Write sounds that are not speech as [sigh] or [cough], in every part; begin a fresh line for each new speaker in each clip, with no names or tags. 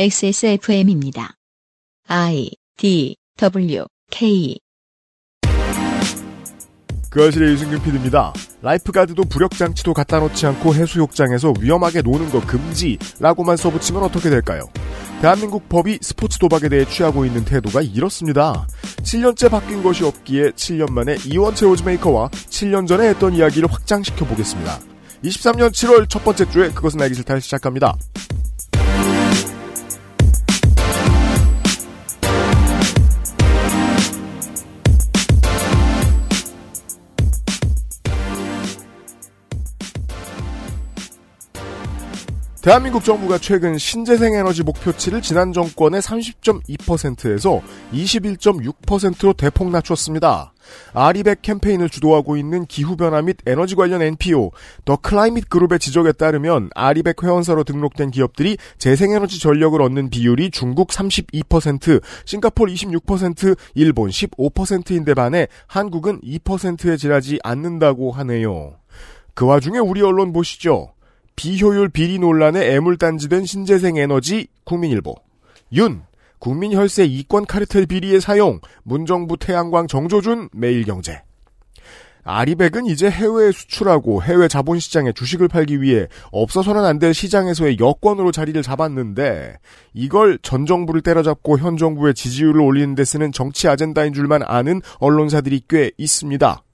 XSFM입니다. I D W K
그알싫의 유승균 PD입니다. lifeguard도 부력장치도 갖다 놓지 않고 해수욕장에서 위험하게 노는 거 금지라고만 써붙이면 어떻게 될까요? 대한민국 법이 스포츠 도박에 대해 취하고 있는 태도가 이렇습니다. 7년째 바뀐 것이 없기에 7년 만에 이원채 odds maker와 7년 전에 했던 이야기를 확장시켜 보겠습니다. 23년 7월 첫 번째 주에 그것은 알기 싫다 시작합니다. 대한민국 정부가 최근 신재생 에너지 목표치를 지난 정권의 30.2%에서 21.6%로 대폭 낮췄습니다. 아리백 캠페인을 주도하고 있는 기후변화 및 에너지 관련 NPO, 더 클라이밋 그룹의 지적에 따르면 아리백 회원사로 등록된 기업들이 재생에너지 전력을 얻는 비율이 중국 32%, 싱가폴 26%, 일본 15%인데 반해 한국은 2%에 지나지 않는다고 하네요. 그 와중에 우리 언론 보시죠. 비효율 비리 논란에 애물단지된 신재생 에너지 국민일보 윤 국민 혈세 이권 카르텔 비리의 사용 문정부 태양광 정조준 매일경제 아리백은 이제 해외에 수출하고 해외 자본시장에 주식을 팔기 위해 없어서는 안 될 시장에서의 여권으로 자리를 잡았는데 이걸 전 정부를 때려잡고 현 정부의 지지율을 올리는 데 쓰는 정치 아젠다인 줄만 아는 언론사들이 꽤 있습니다.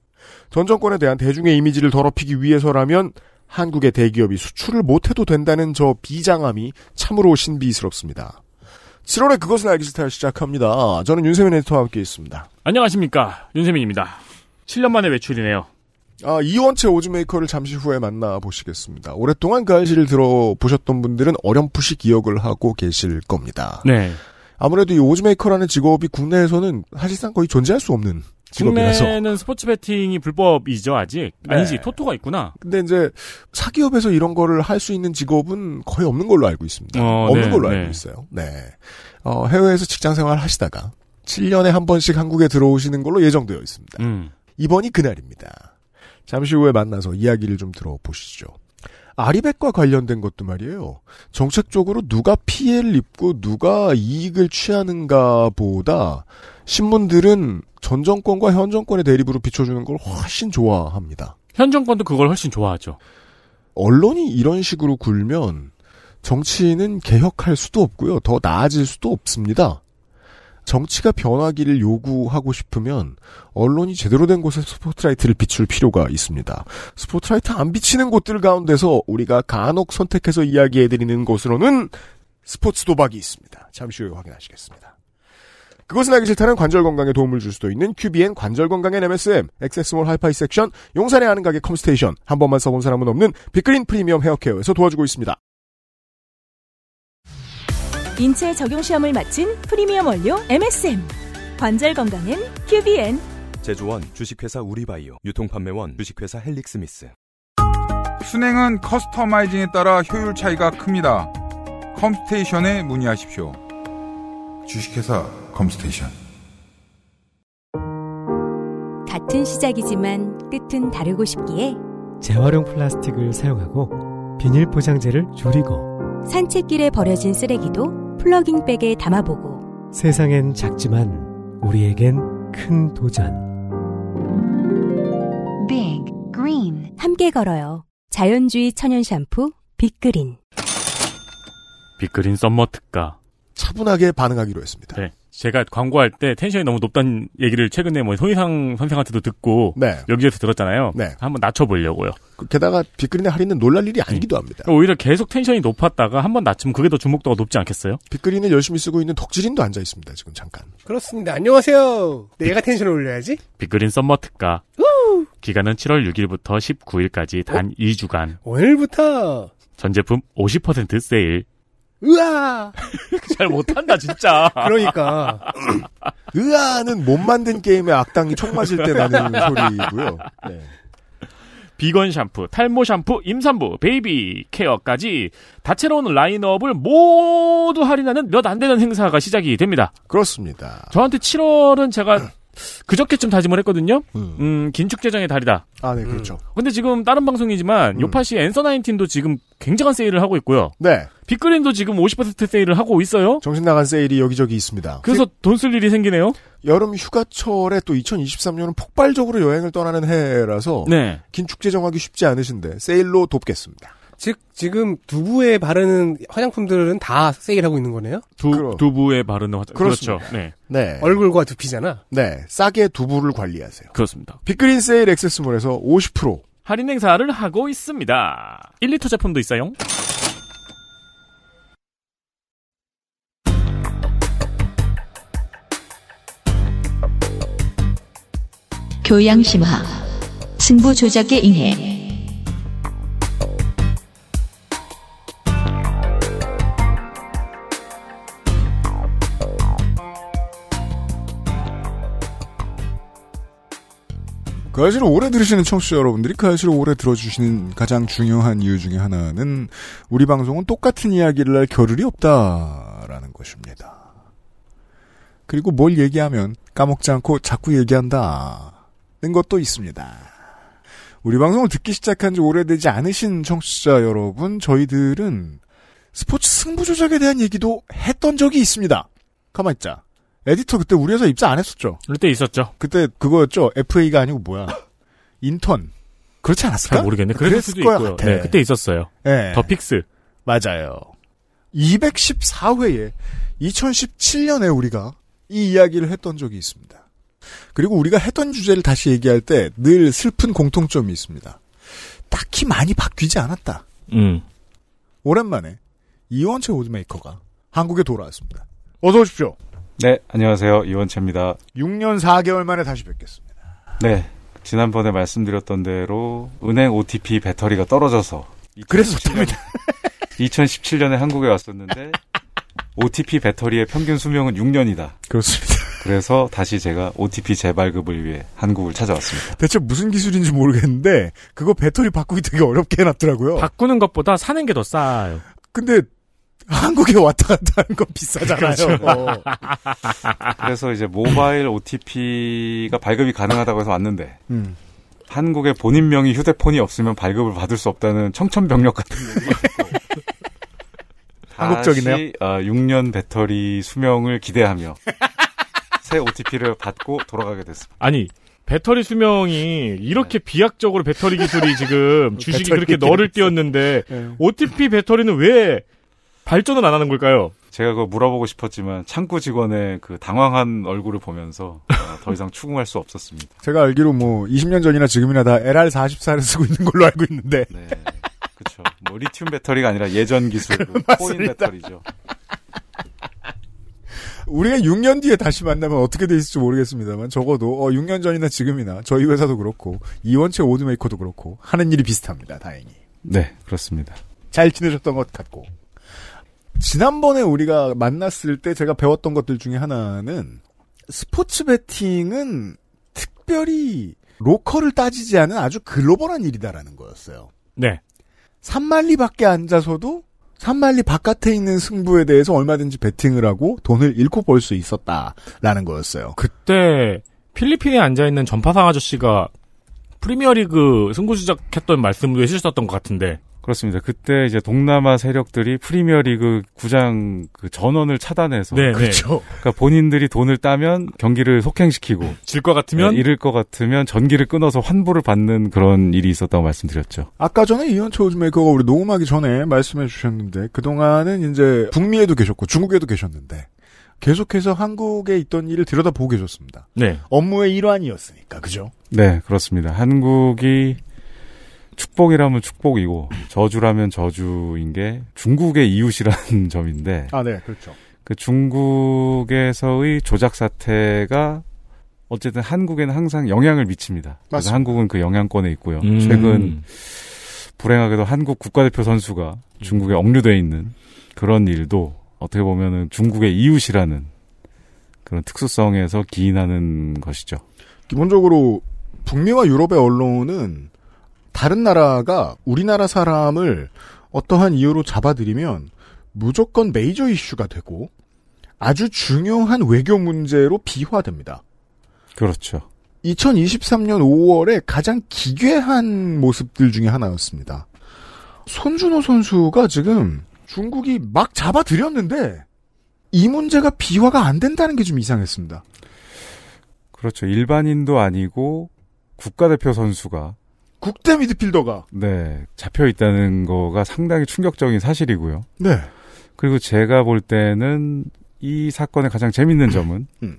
전 정권에 대한 대중의 이미지를 더럽히기 위해서라면 한국의 대기업이 수출을 못해도 된다는 저 비장함이 참으로 신비스럽습니다. 7월에 그것을 알기 싫다 시작합니다. 저는 윤세민 에디터와 함께 있습니다.
안녕하십니까. 윤세민입니다. 7년 만에 외출이네요.
아, 이원채 오즈메이커를 잠시 후에 만나보시겠습니다. 오랫동안 그 알씨를 들어보셨던 분들은 어렴풋이 기억을 하고 계실 겁니다.
네.
아무래도 이 오즈메이커라는 직업이 국내에서는 사실상 거의 존재할 수 없는 직업이라서.
국내는 스포츠 베팅이 불법이죠, 아직.
네.
아니지, 토토가 있구나.
근데 이제 사기업에서 이런 거를 할 수 있는 직업은 거의 없는 걸로 알고 있습니다.
어,
없는
네,
걸로
네.
알고 있어요. 네. 어, 해외에서 직장 생활 하시다가 7년에 한 번씩 한국에 들어오시는 걸로 예정되어 있습니다.
음.
이번이 그날입니다. 잠시 후에 만나서 이야기를 좀 들어보시죠. 아리백과 관련된 것도 말이에요. 정책적으로 누가 피해를 입고 누가 이익을 취하는가 보다 신문들은 전 정권과 현 정권의 대립으로 비춰주는 걸 훨씬 좋아합니다.
현 정권도 그걸 훨씬 좋아하죠.
언론이 이런 식으로 굴면 정치는 개혁할 수도 없고요. 더 나아질 수도 없습니다. 정치가 변하기를 요구하고 싶으면 언론이 제대로 된 곳에 스포트라이트를 비출 필요가 있습니다. 스포트라이트 안 비치는 곳들 가운데서 우리가 간혹 선택해서 이야기해드리는 곳으로는 스포츠 도박이 있습니다. 잠시 후에 확인하시겠습니다. 그것은 알기 싫다는 관절 건강에 도움을 줄 수도 있는 QBN 관절 건강엔 MSM, 액세스몰 하이파이 섹션, 용산에 아는 가게 컴스테이션, 한 번만 써본 사람은 없는 빅그린 프리미엄 헤어케어에서 도와주고 있습니다.
인체 적용 시험을 마친 프리미엄 원료 MSM. 관절 건강엔 QBN.
제조원 주식회사 우리바이오 유통판매원 주식회사 헬릭스미스
수냉은 customizing에 따라 효율 차이가 큽니다. 컴스테이션에 문의하십시오. 주식회사 컴스테이션.
같은 시작이지만 끝은 다르고 싶기에
재활용 플라스틱을 사용하고 비닐 포장재를 줄이고
산책길에 버려진 쓰레기도 plogging bag에 담아보고
세상엔 작지만 우리에겐 큰 도전.
Big Green
함께 걸어요. 자연주의 천연 샴푸 빅그린.
빅그린 summer 특가.
차분하게 반응하기로 했습니다.
네. 제가 광고할 때 tension이 너무 높다는 얘기를 최근에 뭐 손희상 선생한테도 듣고
네.
여기저기서 들었잖아요.
네.
한번 낮춰보려고요.
그- 게다가 빅그린의 할인은 놀랄 일이 아니기도 합니다.
오히려 계속 tension이 높았다가 한번 낮추면 그게 더 주목도가 높지 않겠어요?
빅그린을 열심히 쓰고 있는 덕질인도 앉아 있습니다. 지금 잠깐.
그렇습니다. 안녕하세요. 내가 tension을 올려야지.
빅그린 summer 특가. 기간은 7월 6일부터 19일까지 단 2주간.
오늘부터
전 제품 50% 세일.
으아. [laughs]
잘 못한다 진짜.
그러니까 [laughs]
으아는 못 만든 게임에 악당이 총 맞을 때 나는 소리고요. 네.
비건 샴푸, 탈모 샴푸, 임산부, baby care까지 다채로운 라인업을 모두 할인하는 몇 안 되는 행사가 시작이 됩니다.
그렇습니다.
저한테 7월은 제가 그저께쯤 다짐을 했거든요.
음.
음, 긴축재정의 달이다.
아, 네, 그렇죠.
근데 지금 다른 방송이지만
음.
요팟시 앤서 나인틴도 지금 굉장한 세일을 하고 있고요.
네.
빅그린도 지금 50% 세일을 하고 있어요.
정신 나간 세일이 여기저기 있습니다.
그래서 돈 쓸 일이 생기네요.
여름 휴가철에 또 2023년은 폭발적으로 여행을 떠나는 해라서
네.
긴축 재 정하기 쉽지 않으신데 세일로 돕겠습니다.
즉 지금 두부에 바르는 화장품들은 다 세일하고 있는 거네요.
두,
그럼.
두부에 바르는 화장.
그렇습니다.
그렇죠. 네.
네.
얼굴과 두피잖아.
네. 싸게 두부를 관리하세요.
그렇습니다.
빅그린 세일 액세스몰에서 50%
할인 행사를 하고 있습니다. 1리터 제품도 있어요.
교양 심화. 승부 조작에 인해.
그 아시를 오래 들으시는 청취자 여러분들이 그 아시를 오래 들어주시는 가장 중요한 이유 중에 하나는 우리 방송은 똑같은 이야기를 할 겨를이 없다라는 것입니다. 그리고 뭘 얘기하면 까먹지 않고 자꾸 얘기한다는 것도 있습니다. 우리 방송을 듣기 시작한 지 오래되지 않으신 청취자 여러분, 저희들은 스포츠 승부 조작에 대한 얘기도 했던 적이 있습니다. 가만 있자. 에디터 그때 우리 회사 입사 안 했었죠?
그때 있었죠.
그때 그거였죠. FA가 아니고 뭐야? 인턴. 그렇지 않았을까?
잘 모르겠네. 그랬을
그랬을
수도
거야
있고요.
같아.
네, 그때 있었어요.
네.
The Fix.
맞아요. 214회에 2017년에 우리가 이 이야기를 했던 적이 있습니다. 그리고 우리가 했던 주제를 다시 얘기할 때 늘 슬픈 공통점이 있습니다. 딱히 많이 바뀌지 않았다.
음.
오랜만에 이원채 오드메이커가 한국에 돌아왔습니다. 어서 오십시오.
네, 안녕하세요. 이원채입니다.
6년 4개월 만에 다시 뵙겠습니다.
네, 지난번에 말씀드렸던 대로 은행 OTP 배터리가 떨어져서
그랬었답니다.
2017년에 한국에 왔었는데 OTP 배터리의 평균 수명은 6년이다.
그렇습니다.
그래서 다시 제가 OTP 재발급을 위해 한국을 찾아왔습니다.
대체 무슨 기술인지 모르겠는데 그거 배터리 바꾸기 되게 어렵게 해놨더라고요.
바꾸는 것보다 사는 게 더 싸요.
근데 한국에 왔다 갔다 하는 건 비싸잖아요.
그렇죠.
그래서 이제 모바일 OTP가 발급이 가능하다고 해서 왔는데
음.
한국에 본인 명의 휴대폰이 없으면 발급을 받을 수 없다는 청천벽력 같은 얘기가 있고 [laughs]
한국적이네요.
다시, 아, 6년 배터리 수명을 기대하며 새 OTP를 받고 돌아가게 됐습니다.
아니, 배터리 수명이 이렇게 비약적으로 배터리 기술이 지금 [laughs] 주식이 그렇게 너를 띄었는데
네.
OTP 배터리는 왜 발전을 안 하는 걸까요?
제가 그거 물어보고 싶었지만 창구 직원의 그 당황한 얼굴을 보면서 어, 더 이상 추궁할 수 없었습니다.
제가 알기로 뭐 20년 전이나 지금이나 다 LR44를 쓰고 있는 걸로 알고 있는데
네, 그렇죠. 뭐 리튬 배터리가 아니라 예전 기술 그 [laughs] 코인. 배터리죠.
우리가 6년 뒤에 다시 만나면 어떻게 돼 있을지 모르겠습니다만 적어도 어, 6년 전이나 지금이나 저희 회사도 그렇고 이원채 오드메이커도 그렇고 하는 일이 비슷합니다. 다행히
네, 그렇습니다.
잘 지내셨던 것 같고 지난번에 우리가 만났을 때 제가 배웠던 것들 중에 하나는 스포츠 베팅은 특별히 로컬을 따지지 않은 아주 글로벌한 일이다라는 거였어요.
네.
산만리 밖에 앉아서도 산만리 바깥에 있는 승부에 대해서 얼마든지 베팅을 하고 돈을 잃고 벌 수 있었다라는 거였어요.
그때 필리핀에 앉아있는 전파상 아저씨가 프리미어리그 승부 조작했던 말씀도 해주셨던 것 같은데
그렇습니다. 그때 이제 동남아 세력들이 프리미어리그 구장 그 전원을 차단해서
네,
그렇죠.
그러니까 본인들이 돈을 따면 경기를 속행시키고
질 것 같으면
네, 잃을 것 같으면 전기를 끊어서 환불을 받는 그런 일이 있었다고 말씀드렸죠.
아까 전에 이현철 오즈메이커가 우리 녹음하기 전에 말씀해 주셨는데 그 동안은 이제 북미에도 계셨고 중국에도 계셨는데 계속해서 한국에 있던 일을 들여다보고 계셨습니다.
네.
업무의 일환이었으니까 그죠?
네, 그렇습니다. 한국이 축복이라면 축복이고 저주라면 저주인 게 중국의 이웃이라는 [laughs] 점인데
아, 네, 그렇죠.
그 중국에서의 조작 사태가 어쨌든 한국에는 항상 영향을 미칩니다. 그래서
맞습니다.
한국은 그 영향권에 있고요.
음.
최근 불행하게도 한국 국가대표 선수가 중국에 억류돼 있는 그런 일도 어떻게 보면은 중국의 이웃이라는 그런 특수성에서 기인하는 것이죠.
기본적으로 북미와 유럽의 언론은 다른 나라가 우리나라 사람을 어떠한 이유로 잡아들이면 무조건 메이저 이슈가 되고 아주 중요한 외교 문제로 비화됩니다.
그렇죠.
2023년 5월에 가장 기괴한 모습들 중에 하나였습니다. 손준호 선수가 지금 중국이 막 잡아들였는데 이 문제가 비화가 안 된다는 게 좀 이상했습니다.
그렇죠. 일반인도 아니고 국가대표 선수가
국대 미드필더가
네 잡혀 있다는 거가 상당히 충격적인 사실이고요.
네.
그리고 제가 볼 때는 이 사건의 가장 재밌는 점은
음.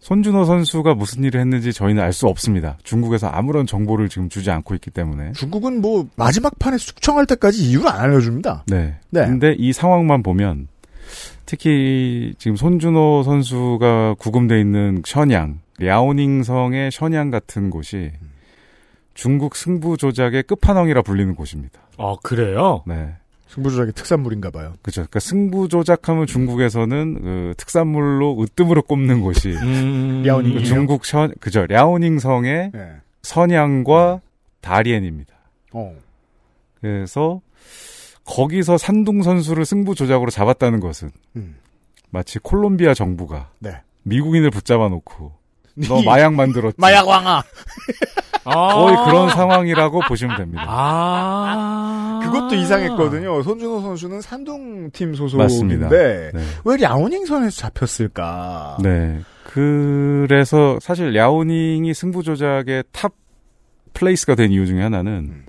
손준호 선수가 무슨 일을 했는지 저희는 알 수 없습니다. 중국에서 아무런 정보를 지금 주지 않고 있기 때문에.
중국은 뭐 마지막 판에 숙청할 때까지 이유를 안 알려줍니다.
네.
네.
근데 이 상황만 보면 특히 지금 손준호 선수가 구금돼 있는 션양, 랴오닝성의 션양 같은 곳이 중국 승부 조작의 끝판왕이라 불리는 곳입니다.
아, 그래요?
네.
승부 조작의 특산물인가 봐요.
그죠. 그러니까 승부 조작하면 중국에서는 그 특산물로 으뜸으로 꼽는 곳이
음. [laughs]
랴오닝.
그 중국 션 그죠. 랴오닝 성의
네.
선양과 다리엔입니다.
어.
그래서 거기서 산둥 선수를 승부 조작으로 잡았다는 것은
음.
마치 콜롬비아 정부가
네.
미국인을 붙잡아 놓고 [laughs] 너 마약 만들었지.
마약 왕아. [laughs]
아.
거의 그런 상황이라고 보시면 됩니다.
아.
그것도 이상했거든요. 손준호 선수는 산둥팀 소속인데
맞습니다. 네.
왜 랴오닝성에서 잡혔을까?
네. 그래서 사실 랴오닝이 승부 조작의 top place가 된 이유 중에 하나는
음.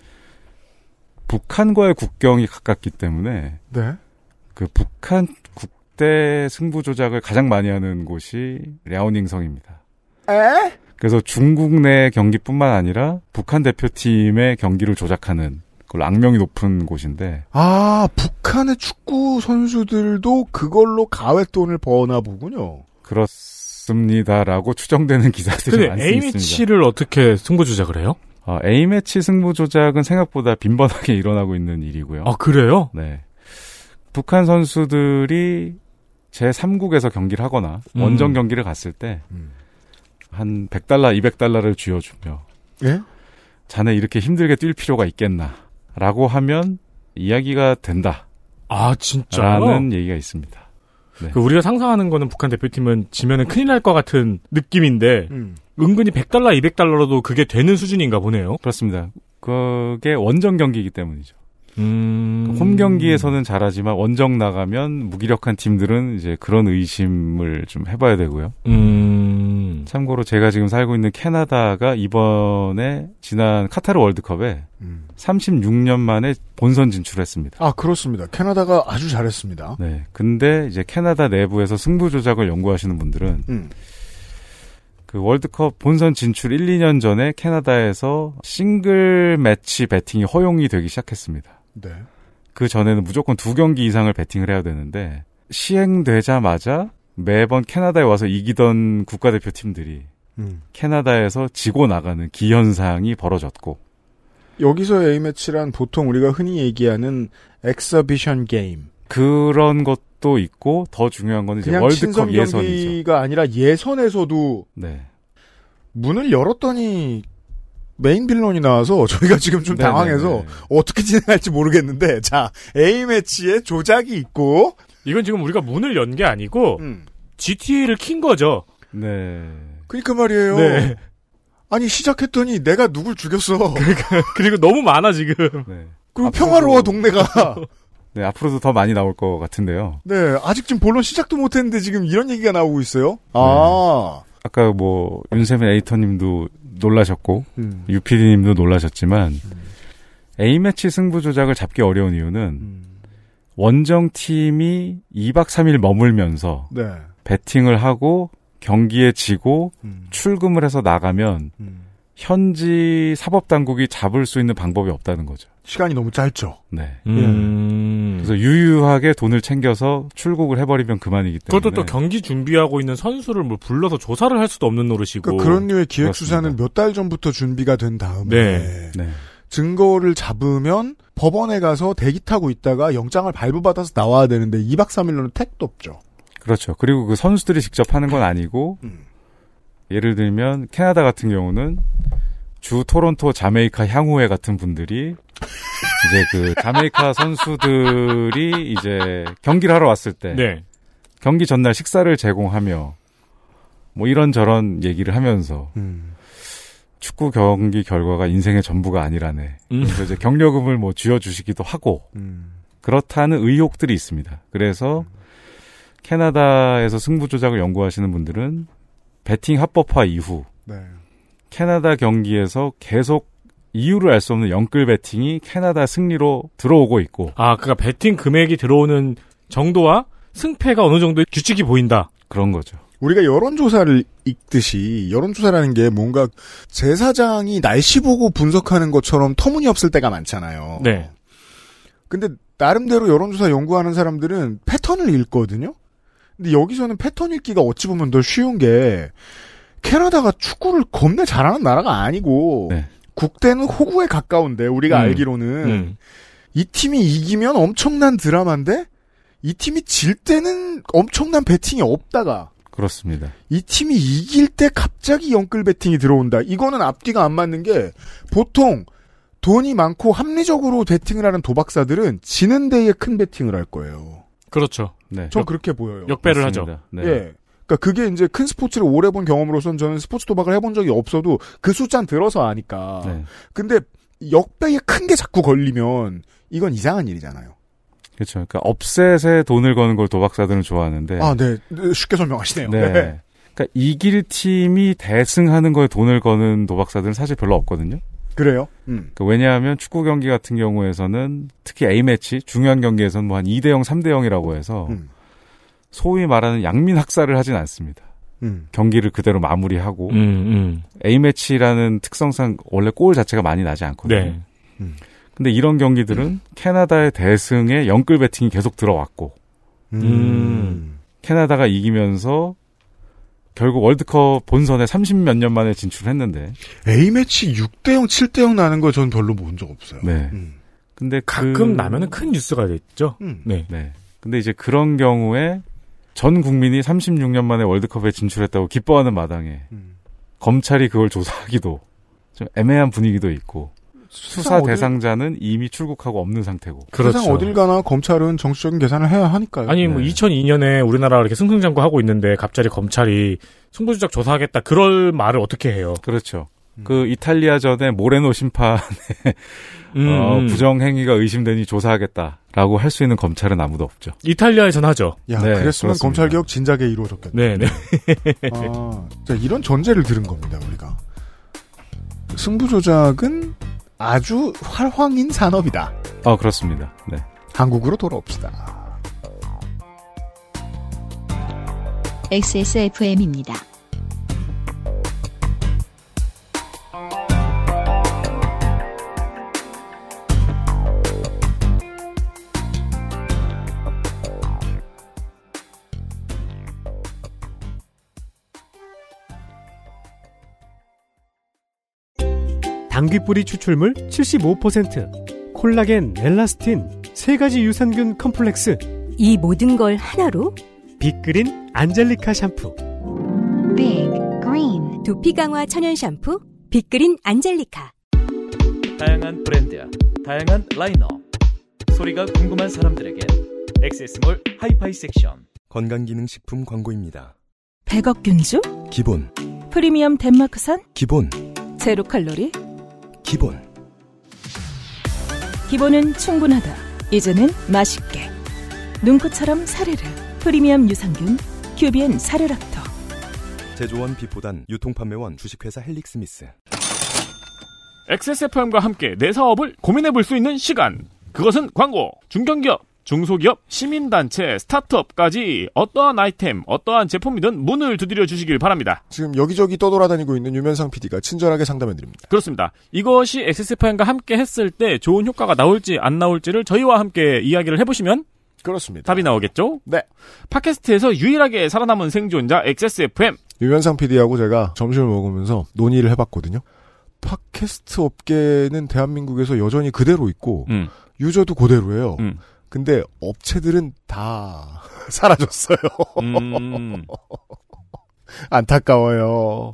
북한과의 국경이 가깝기 때문에
네.
그 북한 국대 승부 조작을 가장 많이 하는 곳이 랴오닝성입니다.
에?
그래서 중국 내 경기뿐만 아니라 북한 대표팀의 경기를 조작하는 그걸로 악명이 높은 곳인데
아, 북한의 축구 선수들도 그걸로 가외돈을 버나 보군요.
그렇습니다라고 추정되는 기사들이
근데
많습니다.
A매치를 어떻게 승부 조작을 해요?
아, A매치 승부 조작은 생각보다 빈번하게 [laughs] 일어나고 있는 일이고요.
아, 그래요?
네. 북한 선수들이 제3국에서 경기를 하거나
음.
원정 경기를 갔을 때 한 100달러, 200달러를 쥐어주며
예?
자네 이렇게 힘들게 뛸 필요가 있겠나 라고 하면 이야기가 된다.
아, 진짜요?
라는 얘기가 있습니다. 네.
그 우리가 상상하는 거는 북한 대표팀은 지면은 큰일 날 것 같은 느낌인데
음.
은근히 100달러, 200달러로도 그게 되는 수준인가 보네요.
그렇습니다. 그게 원정 경기이기 때문이죠.
음.
홈 경기에서는 잘하지만 원정 나가면 무기력한 팀들은 이제 그런 의심을 좀 해봐야 되고요.
음.
참고로 제가 지금 살고 있는 캐나다가 이번에 지난 카타르 월드컵에
음.
36년 만에 본선 진출했습니다.
아, 그렇습니다. 캐나다가 아주 잘했습니다.
네. 근데 이제 캐나다 내부에서 승부 조작을 연구하시는 분들은
음.
그 월드컵 본선 진출 1, 2년 전에 캐나다에서 싱글 매치 베팅이 허용이 되기 시작했습니다.
네.
그 전에는 무조건 두 경기 이상을 베팅을 해야 되는데 시행되자마자 매번 캐나다에 와서 이기던 국가대표 팀들이
음.
캐나다에서 지고 나가는 기현상이 벌어졌고
여기서 A매치란 보통 우리가 흔히 얘기하는 exhibition 게임.
그런 것도 있고 더 중요한 거는 이제 월드컵 예선이죠.
경기가 아니라 예선에서도
네.
문을 열었더니 메인 빌런이 나와서 [laughs] 저희가 지금 좀
네네네.
당황해서 어떻게 진행할지 모르겠는데 자 A매치에 조작이 있고
이건 지금 우리가 문을 연 게 아니고
음.
GTA를 킨 거죠.
네.
그러니까 말이에요.
네.
아니 시작했더니 내가 누굴 죽였어. [laughs]
그리고 너무 많아 지금.
네.
그리고
앞으로도-
평화로워 동네가. [laughs]
네, 앞으로도 더 많이 나올 것 같은데요.
네 아직 지금 본론 시작도 못했는데 지금 이런 얘기가 나오고 있어요.
네.
아
아까 뭐 윤세민 에이터님도 놀라셨고
음.
유피디님도 놀라셨지만 A매치 승부 조작을 잡기 어려운 이유는
음.
원정 팀이 2박 3일 머물면서
네.
배팅을 하고 경기에 지고
음.
출금을 해서 나가면
음.
현지 사법 당국이 잡을 수 있는 방법이 없다는 거죠.
시간이 너무 짧죠.
네.
음.
그래서 유유하게 돈을 챙겨서 출국을 해버리면 그만이기 때문에
그것도 또 경기 준비하고 있는 선수를 뭐 불러서 조사를 할 수도 없는 노릇이고.
그러니까 그런 류의 기획. 수사는 몇 달 전부터 준비가 된 다음에
네.
네.
증거를 잡으면 법원에 가서 대기 타고 있다가 영장을 발부받아서 나와야 되는데 2박 3일로는 택도 없죠.
그렇죠. 그리고 그 선수들이 직접 하는 건 아니고
음.
예를 들면 캐나다 같은 경우는 주 토론토 자메이카 향후회 같은 분들이 이제 그 자메이카 [laughs] 선수들이 이제 경기를 하러 왔을 때
네.
경기 전날 식사를 제공하며 뭐 이런저런 얘기를 하면서
음.
축구 경기 결과가 인생의 전부가 아니라네.
음.
그래서 이제 격려금을 뭐 쥐어주시기도 하고
음.
그렇다는 의혹들이 있습니다. 그래서 캐나다에서 승부 조작을 연구하시는 분들은 배팅 합법화 이후
네.
캐나다 경기에서 계속 이유를 알 수 없는 영끌 배팅이 캐나다 승리로 들어오고 있고
아, 그니까 배팅 금액이 들어오는 정도와 승패가 어느 정도의 규칙이 보인다.
그런 거죠.
우리가 여론조사를 읽듯이 여론조사라는 게 뭔가 제사장이 날씨 보고 분석하는 것처럼 터무니없을 때가 많잖아요.
네.
근데 나름대로 여론조사 연구하는 사람들은 패턴을 읽거든요. 근데 여기서는 패턴 읽기가 어찌 보면 더 쉬운 게 캐나다가 축구를 겁내 잘하는 나라가 아니고
네.
국대는 호구에 가까운데 우리가
음.
알기로는
음.
이 팀이 이기면 엄청난 드라마인데 이 팀이 질 때는 엄청난 배팅이 없다가
그렇습니다.
이 팀이 이길 때 갑자기 영끌 배팅이 들어온다. 이거는 앞뒤가 안 맞는 게 보통 돈이 많고 합리적으로 배팅을 하는 도박사들은 지는 데에 큰 배팅을 할 거예요.
그렇죠.
네.
전 그렇게 보여요.
역배를
맞습니다.
하죠.
네.
예. 그러니까 그게 이제 큰 스포츠를 오래 본 경험으로선 저는 스포츠 도박을 해본 적이 없어도 그 숫자는 들어서 아니까.
네.
근데 역배에 큰 게 자꾸 걸리면 이건 이상한 일이잖아요.
그렇죠. 그러니까 업셋에 돈을 거는 걸 도박사들은 좋아하는데
아, 네. 네, 쉽게 설명하시네요.
네. 그러니까 이길 팀이 대승하는 거에 돈을 거는 도박사들은 사실 별로 없거든요.
그래요? 음.
그러니까 왜냐하면 축구 경기 같은 경우에서는 특히 A 매치 중요한 경기에서는 뭐 한 2대 0, 3대 0이라고 해서
음.
소위 말하는 양민 학살을 하진 않습니다.
음.
경기를 그대로 마무리하고
음, 음.
A 매치라는 특성상 원래 골 자체가 많이 나지 않거든요.
네.
근데 이런 경기들은 캐나다의 대승에 영끌 배팅이 계속 들어왔고
음.
캐나다가 이기면서 결국 월드컵 본선에 30몇 년 만에 진출했는데
A매치 6대 0, 7대 0 나는 걸 저는 별로 본 적 없어요.
네.
음.
근데
가끔
그-
나면은 큰 뉴스가 됐죠.
음.
네.
네. 근데 이제 그런 경우에 전 국민이 36년 만에 월드컵에 진출했다고 기뻐하는 마당에
음.
검찰이 그걸 조사하기도 좀 애매한 분위기도 있고 수사
어딜-
대상자는 이미 출국하고 없는 상태고.
세상 어딜 가나 검찰은 정치적인 계산을 해야 하니까요.
아니 뭐 2002년에 우리나라가 이렇게 승승장구 하고 있는데 갑자기 검찰이 승부조작 조사하겠다 그럴 말을 어떻게 해요?
그렇죠. 그 이탈리아 전에 모레노 심판의
음,
어,
음.
부정 행위가 의심되니 조사하겠다라고 할 수 있는 검찰은 아무도 없죠.
이탈리아에선 하죠.
야,
네,
그랬으면
그렇습니다.
검찰 개혁 진작에 이루어졌겠네.
네, 네.
아, 자, 이런 전제를 들은 겁니다, 우리가. 승부 조작은 아주 활황인 산업이다.
아 그렇습니다. 네.
한국으로 돌아옵시다.
XSFM입니다.
당귀뿌리 추출물 75%, 콜라겐, 엘라스틴, 세 가지 유산균 컴플렉스,
이 모든 걸 하나로
빅그린 안젤리카 샴푸.
Big Green
두피 강화 천연 샴푸 빅그린 안젤리카.
다양한 브랜드, 다양한 라인업. 소리가 궁금한 사람들에게 액세스몰 하이파이 섹션.
건강기능식품 광고입니다.
100억 균주?
기본,
프리미엄 덴마크산?
기본,
제로 칼로리?
기본.
기본은 충분하다. 이제는 맛있게. 눈꽃처럼 사르르. 프리미엄 유산균. 큐비엔 사르락토.
제조원 빛보단 유통판매원 주식회사 헬릭스미스.
XSFM과 함께 내 사업을 고민해 볼 수 있는 시간. 그것은 광고. 중견기업, 중소기업, 시민단체, 스타트업까지 어떠한 아이템, 어떠한 제품이든 문을 두드려 주시길 바랍니다.
지금 여기저기 떠돌아다니고 있는 유면상 PD가 친절하게 상담해 드립니다.
그렇습니다. 이것이 XSFM과 함께 했을 때 좋은 효과가 나올지 안 나올지를 저희와 함께 이야기를 해보시면
그렇습니다.
답이 나오겠죠?
네.
팟캐스트에서 유일하게 살아남은 생존자 XSFM.
유면상 PD하고 제가 점심을 먹으면서 논의를 해봤거든요. 팟캐스트 업계는 대한민국에서 여전히 그대로 있고
음.
유저도 그대로예요.
음.
근데 업체들은 다 [laughs] 사라졌어요.
음. [laughs]
안타까워요.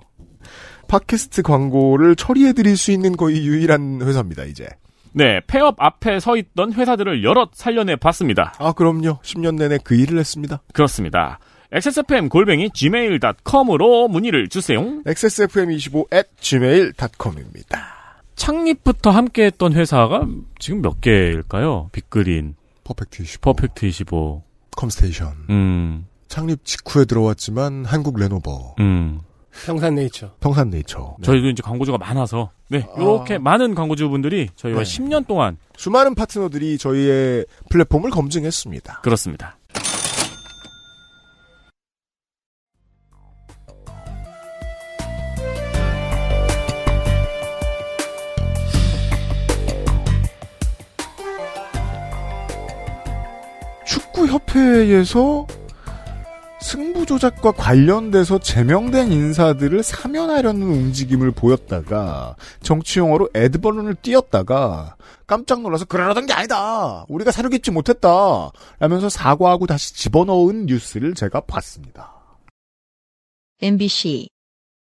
팟캐스트 광고를 처리해드릴 수 있는 거의 유일한 회사입니다, 이제.
네, 폐업 앞에 서 있던 회사들을 여럿 살려내 봤습니다.
아, 그럼요. 10년 내내 그 일을 했습니다.
그렇습니다. xsfm 골뱅이 gmail.com으로 문의를 주세요.
xsfm25 at gmail.com입니다.
창립부터 함께했던 회사가 지금 몇 개일까요? 빅그린,
퍼펙트 25,
퍼펙트 25,
컴스테이션.
음,
창립 직후에 들어왔지만 한국 레노버,
음.
평산네이처.
평산네이처.
저희도 이제 광고주가 많아서 네 이렇게 많은 광고주분들이 저희와
네.
10년 동안
수많은 파트너들이 저희의 플랫폼을 검증했습니다.
그렇습니다.
축구협회에서 승부 조작과 관련돼서 제명된 인사들을 사면하려는 움직임을 보였다가 정치 용어로 애드벌룬을 띄었다가 깜짝 놀라서 그러려던 게 아니다. 우리가 사려겠지 못했다. 라면서 사과하고 다시 집어넣은 뉴스를 제가 봤습니다.
MBC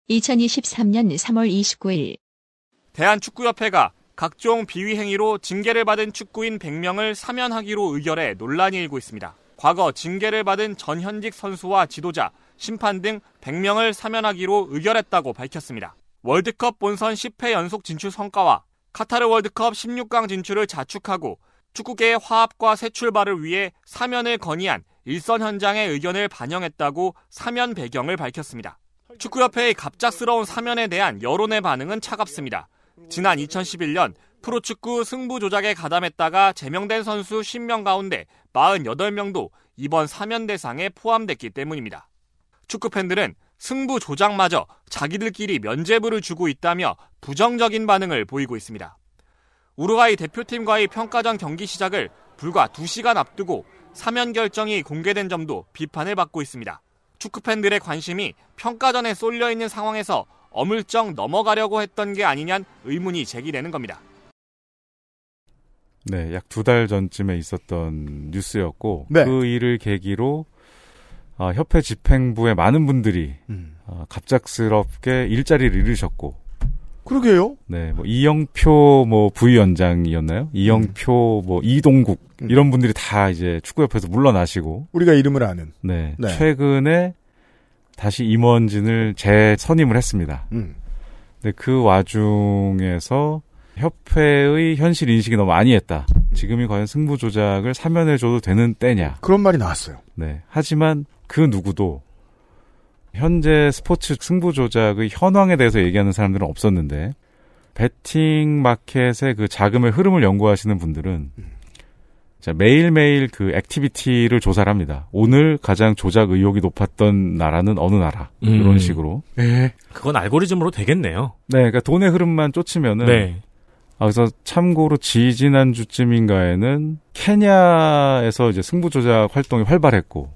2023년 3월 29일
대한축구협회가 각종 비위 행위로 징계를 받은 축구인 100명을 사면하기로 의결해 논란이 일고 있습니다. 과거 징계를 받은 전 현직 선수와 지도자, 심판 등 100명을 사면하기로 의결했다고 밝혔습니다. 월드컵 본선 10회 연속 진출 성과와 카타르 월드컵 16강 진출을 자축하고 축구계의 화합과 새 출발을 위해 사면을 건의한 일선 현장의 의견을 반영했다고 사면 배경을 밝혔습니다. 축구협회의 갑작스러운 사면에 대한 여론의 반응은 차갑습니다. 지난 2011년 프로축구 승부 조작에 가담했다가 제명된 선수 10명 가운데 48명도 이번 사면 대상에 포함됐기 때문입니다. 축구 팬들은 승부 조작마저 자기들끼리 면죄부를 주고 있다며 부정적인 반응을 보이고 있습니다. 우루과이 대표팀과의 평가전 경기 시작을 불과 2시간 앞두고 사면 결정이 공개된 점도 비판을 받고 있습니다. 축구 팬들의 관심이 평가전에 쏠려 있는 상황에서 어물쩍 넘어가려고 했던 게 아니냐는 의문이 제기되는 겁니다.
네, 약 두 달 전쯤에 있었던 뉴스였고
네.
그 일을 계기로 아, 협회 집행부의 많은 분들이
음.
아, 갑작스럽게 일자리를 잃으셨고
그러게요.
네, 뭐 이영표 뭐 부위원장이었나요? 이영표 뭐 이동국 이런 분들이 다 이제 축구협회에서 물러나시고
우리가 이름을 아는.
네,
네.
최근에 다시 임원진을 재선임을 했습니다.
음.
근데 그 와중에서 협회의 현실 인식이 너무 아니했다. 지금이 과연 승부 조작을 사면해 줘도 되는 때냐.
그런 말이 나왔어요.
네. 하지만 그 누구도 현재 스포츠 승부 조작의 현황에 대해서 얘기하는 사람들은 없었는데 베팅 마켓의 그 자금의 흐름을 연구하시는 분들은 자, 매일매일 그 activity를 조사를 합니다. 오늘 가장 조작 의혹이 높았던 나라는 어느 나라.
음.
이런 식으로.
네.
그건 알고리즘으로 되겠네요.
네, 그러니까 돈의 흐름만 쫓으면은
네.
아, 그래서 참고로 지지난 주쯤인가에는 케냐에서 이제 승부 조작 활동이 활발했고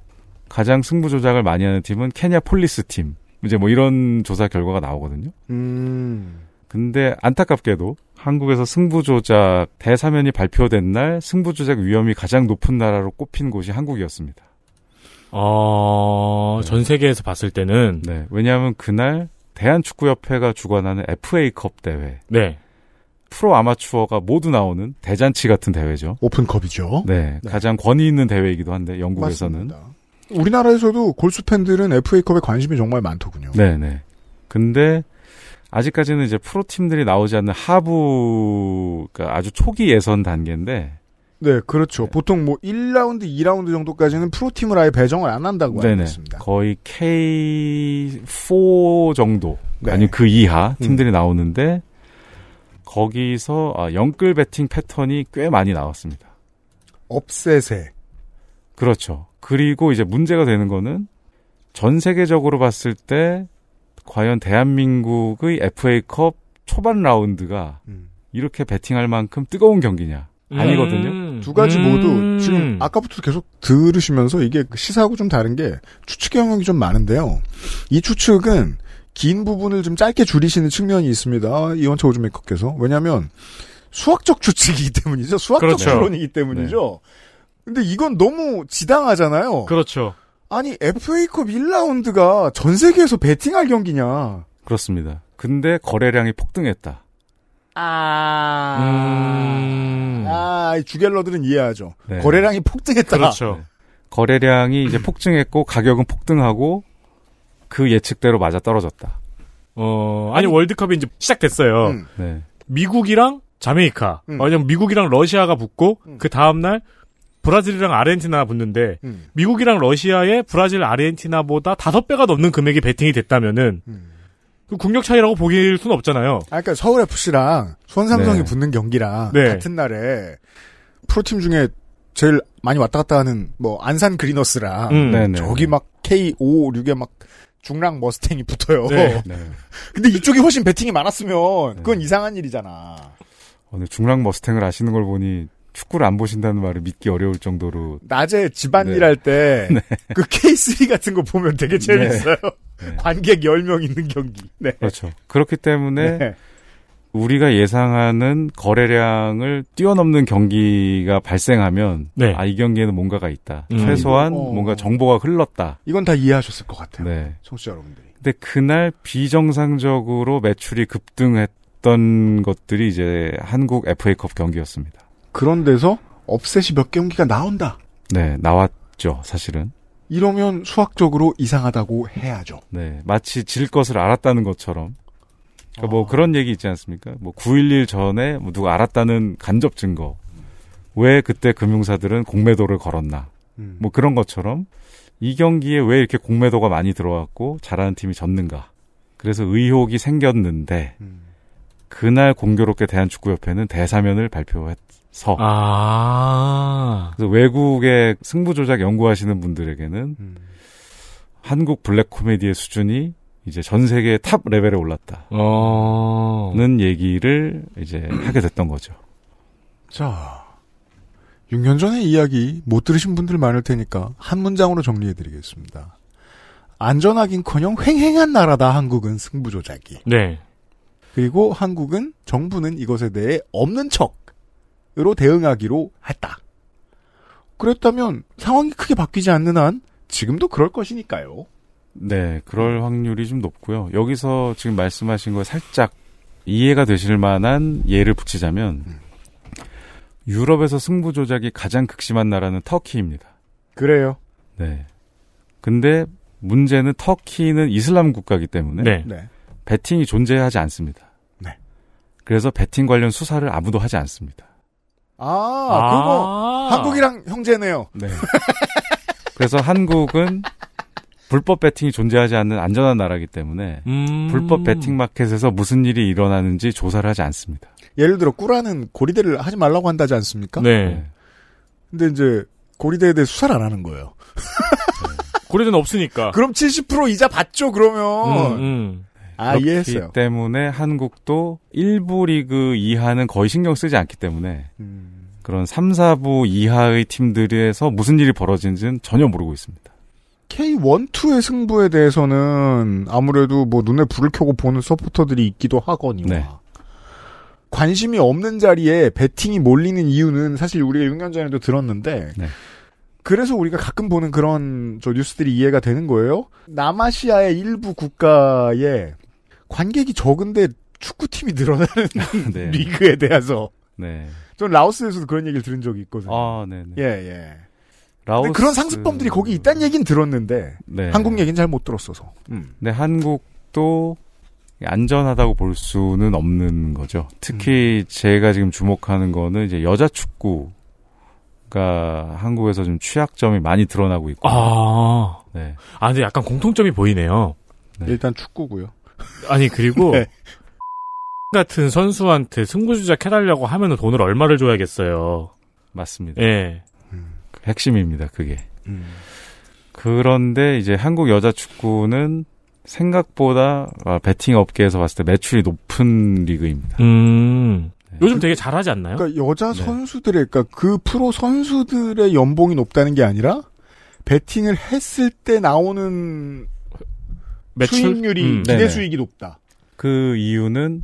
가장 승부 조작을 많이 하는 팀은 케냐 폴리스 팀. 이제 뭐 이런 조사 결과가 나오거든요.
음.
근데 안타깝게도 한국에서 승부 조작 대사면이 발표된 날 승부 조작 위험이 가장 높은 나라로 꼽힌 곳이 한국이었습니다.
어, 전 세계에서 봤을 때는
네. 왜냐하면 그날 대한축구협회가 주관하는 FA컵 대회.
네.
프로 아마추어가 모두 나오는 대잔치 같은 대회죠.
오픈컵이죠.
네,
네.
가장 권위 있는 대회이기도 한데 영국에서는
맞습니다. 우리나라에서도 골수 팬들은 FA컵에 관심이 정말 많더군요.
네, 네. 근데 아직까지는 이제 프로 팀들이 나오지 않는 하부 그러니까 아주 초기 예선 단계인데
네, 그렇죠. 보통 뭐 1라운드, 2라운드 정도까지는 프로팀을 아예 배정을 안 한다고 알고
네네
있습니다.
거의 K4 정도
네.
아니 그 이하 팀들이 나오는데 거기서 아, 영끌 배팅 패턴이 꽤 많이 나왔습니다.
업셋에
그렇죠. 그리고 이제 문제가 되는 거는 전 세계적으로 봤을 때 과연 대한민국의 FA컵 초반 라운드가
음.
이렇게 배팅할 만큼 뜨거운 경기냐? 아니거든요.
음.
두 가지
음.
모두 지금 아까부터 계속 들으시면서 이게 그 시사하고 좀 다른 게 추측 영역이 좀 많은데요. 이 추측은 긴 부분을 좀 짧게 줄이시는 측면이 있습니다. 이원철 오즈메이커께서. 왜냐하면 수학적 추측이기 때문이죠. 수학적
그렇죠.
추론이기 때문이죠. 근데 이건 너무 지당하잖아요.
그렇죠.
아니 FA컵 1라운드가 전 세계에서 배팅할 경기냐?
그렇습니다. 근데 거래량이 폭등했다.
아,
음.
아, 이 주갤러들은 이해하죠.
네.
거래량이 폭등했다.
그렇죠.
거래량이 이제 폭증했고 가격은 폭등하고 그 예측대로 맞아 떨어졌다.
어, 아니, 월드컵이 이제 시작됐어요.
음.
네.
미국이랑 자메이카.
음.
왜냐면 미국이랑 러시아가 붙고 그 다음 날 브라질이랑 아르헨티나가 붙는데
음.
미국이랑 러시아의 브라질 아르헨티나보다 다섯 배가 넘는 금액이 베팅이 됐다면은
음.
그 국력 차이라고 보길 수는 없잖아요.
아, 그러니까 서울 FC랑 수원삼성이
네.
붙는 경기랑
네.
같은 날에 프로팀 중에 제일 많이 왔다 갔다 하는 뭐 안산 그리너스랑
음.
네네.
저기 막 K556에 막 중랑 머스탱이 붙어요.
네. [laughs]
네.
근데 이쪽이 훨씬 배팅이 많았으면 그건 이상한 일이잖아.
오늘 중랑 머스탱을 아시는 걸 보니 축구를 안 보신다는 말을 믿기 어려울 정도로
낮에 집안일
네.
할때 [laughs] 그 K3 같은 거 보면 되게 재밌어요.
네.
관객 10명 있는 경기. 네.
그렇죠. 그렇기 때문에
네.
우리가 예상하는 거래량을 뛰어넘는 경기가 발생하면
네.
아이 경기에는 뭔가가 있다.
음.
최소한
어.
뭔가 정보가 흘렀다.
이건 다 이해하셨을 것 같아요.
네.
청취자 여러분들이.
근데 그날 비정상적으로 매출이 급등했던 것들이 이제 한국 FA컵 경기였습니다.
그런 데서 업셋이 몇 경기가 나온다.
네, 나왔죠, 사실은.
이러면 수학적으로 이상하다고 해야죠.
네, 마치 질 것을 알았다는 것처럼. 그러니까
아.
뭐 그런 얘기 있지 않습니까? 뭐 9.11 전에 뭐 누가 알았다는 간접 증거. 왜 그때 금융사들은 공매도를 걸었나.
음.
뭐 그런 것처럼 이 경기에 왜 이렇게 공매도가 많이 들어왔고 잘하는 팀이 졌는가. 그래서 의혹이 생겼는데
음.
그날 공교롭게 대한축구협회는 대사면을 발표해서
아.
그래서 외국의 승부 조작 연구하시는 분들에게는
음.
한국 블랙 코미디의 수준이 이제 전 세계 top level에 올랐다는
어.
얘기를 이제 하게 됐던 거죠.
자, 6년 전의 이야기 못 들으신 분들 많을 테니까 한 문장으로 정리해드리겠습니다. 안전하긴커녕 횡행한 나라다 한국은 승부 조작이.
네.
그리고 한국은 정부는 이것에 대해 없는 척으로 대응하기로 했다. 그랬다면 상황이 크게 바뀌지 않는 한 지금도 그럴 것이니까요.
네, 그럴 확률이 좀 높고요. 여기서 지금 말씀하신 거 살짝 이해가 되실 만한 예를 붙이자면 유럽에서 승부 조작이 가장 극심한 나라는 터키입니다.
그래요.
네. 근데 문제는 터키는 이슬람 국가이기 때문에
네.
네.
베팅이 존재하지 않습니다.
네.
그래서 베팅 관련 수사를 아무도 하지 않습니다.
아, 그거 한국이랑 형제네요.
네. 그래서 한국은 불법 베팅이 존재하지 않는 안전한 나라이기 때문에
음.
불법 베팅 마켓에서 무슨 일이 일어나는지 조사를 하지 않습니다.
예를 들어 꾸라는 고리대를 하지 말라고 한다지 않습니까?
네.
근데 이제 고리대에 대해 수사를 안 하는 거예요.
고래는 없으니까.
그럼 70% 이자 받죠, 그러면.
음, 음.
아,
그렇기
이해했어요.
때문에 한국도 1부 리그 이하는 거의 신경 쓰지 않기 때문에
음.
그런 3, 4부 이하의 팀들에서 무슨 일이 벌어지는지는 전혀 모르고 있습니다.
K1, 2의 승부에 대해서는 아무래도 뭐 눈에 불을 켜고 보는 서포터들이 있기도 하거니와
네.
관심이 없는 자리에 배팅이 몰리는 이유는 사실 우리가 6년 전에도 들었는데
네.
그래서 우리가 가끔 보는 그런 저 뉴스들이 이해가 되는 거예요. 남아시아의 일부 국가에 관객이 적은데 축구팀이 늘어나는 [laughs]
네.
리그에 대해서
네.
전 라오스에서도 그런 얘기를 들은 적이 있거든요.
아, 네, 네.
예, 예.
라오스
근데 그런 상습범들이 거기 있다는 얘기는 들었는데
네.
한국 얘기는 잘 못 들었어서. 음.
근데 한국도 안전하다고 볼 수는 없는 거죠. 특히 제가 지금 주목하는 거는 이제 여자 축구가 한국에서 좀 취약점이 많이 드러나고 있고.
아.
네.
아, 근데 약간 공통점이 보이네요.
네.
일단 축구고요.
아니, 그리고 [laughs]
네.
같은 선수한테 승부조작 해달라고 하면 돈을 얼마를 줘야겠어요.
맞습니다.
예.
핵심입니다, 그게.
음.
그런데 이제 한국 여자 축구는 생각보다 아, 베팅 업계에서 봤을 때 매출이 높은 리그입니다.
음. 요즘 되게 잘하지 않나요?
그러니까 여자
네.
선수들의 그러니까 그 프로 선수들의 연봉이 높다는 게 아니라 베팅을 했을 때 나오는
매출?
수익률이
음.
기대
네네.
수익이 높다.
그 이유는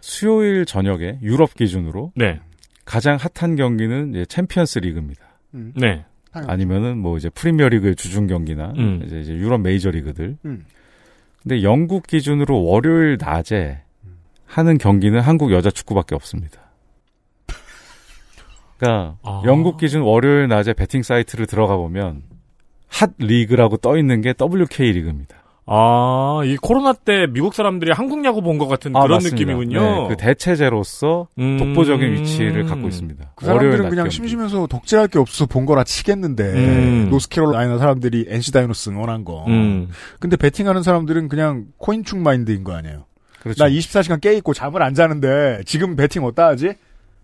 수요일 저녁에 유럽 기준으로
네.
가장 핫한 경기는 이제 챔피언스 리그입니다.
음.
네.
아니면은 뭐 이제 프리미어 리그의 주중 경기나
음.
이제, 이제 유럽 메이저 리그들.
음.
근데 영국 기준으로 월요일 낮에 하는 경기는 한국 여자 축구밖에 없습니다. [laughs] 그러니까
아.
영국 기준 월요일 낮에 베팅 사이트를 들어가 보면 hot league라고 떠 있는 게 WK 리그입니다.
아, 이 코로나 때 미국 사람들이 한국 야구 본 것 같은
아,
그런
맞습니다.
느낌이군요.
네, 그 대체제로서
음.
독보적인 위치를 갖고 있습니다.
그 사람들은 그냥. 심심해서 덕질할 게 없어서 본 거라 치겠는데
음.
노스캐롤라이나 사람들이 NC 다이노스 응원한 거.
음.
근데 베팅하는 사람들은 그냥 코인충 마인드인 거 아니에요.
그렇죠.
나 24시간 깨 있고 잠을 안 자는데 지금 베팅 어디다 하지?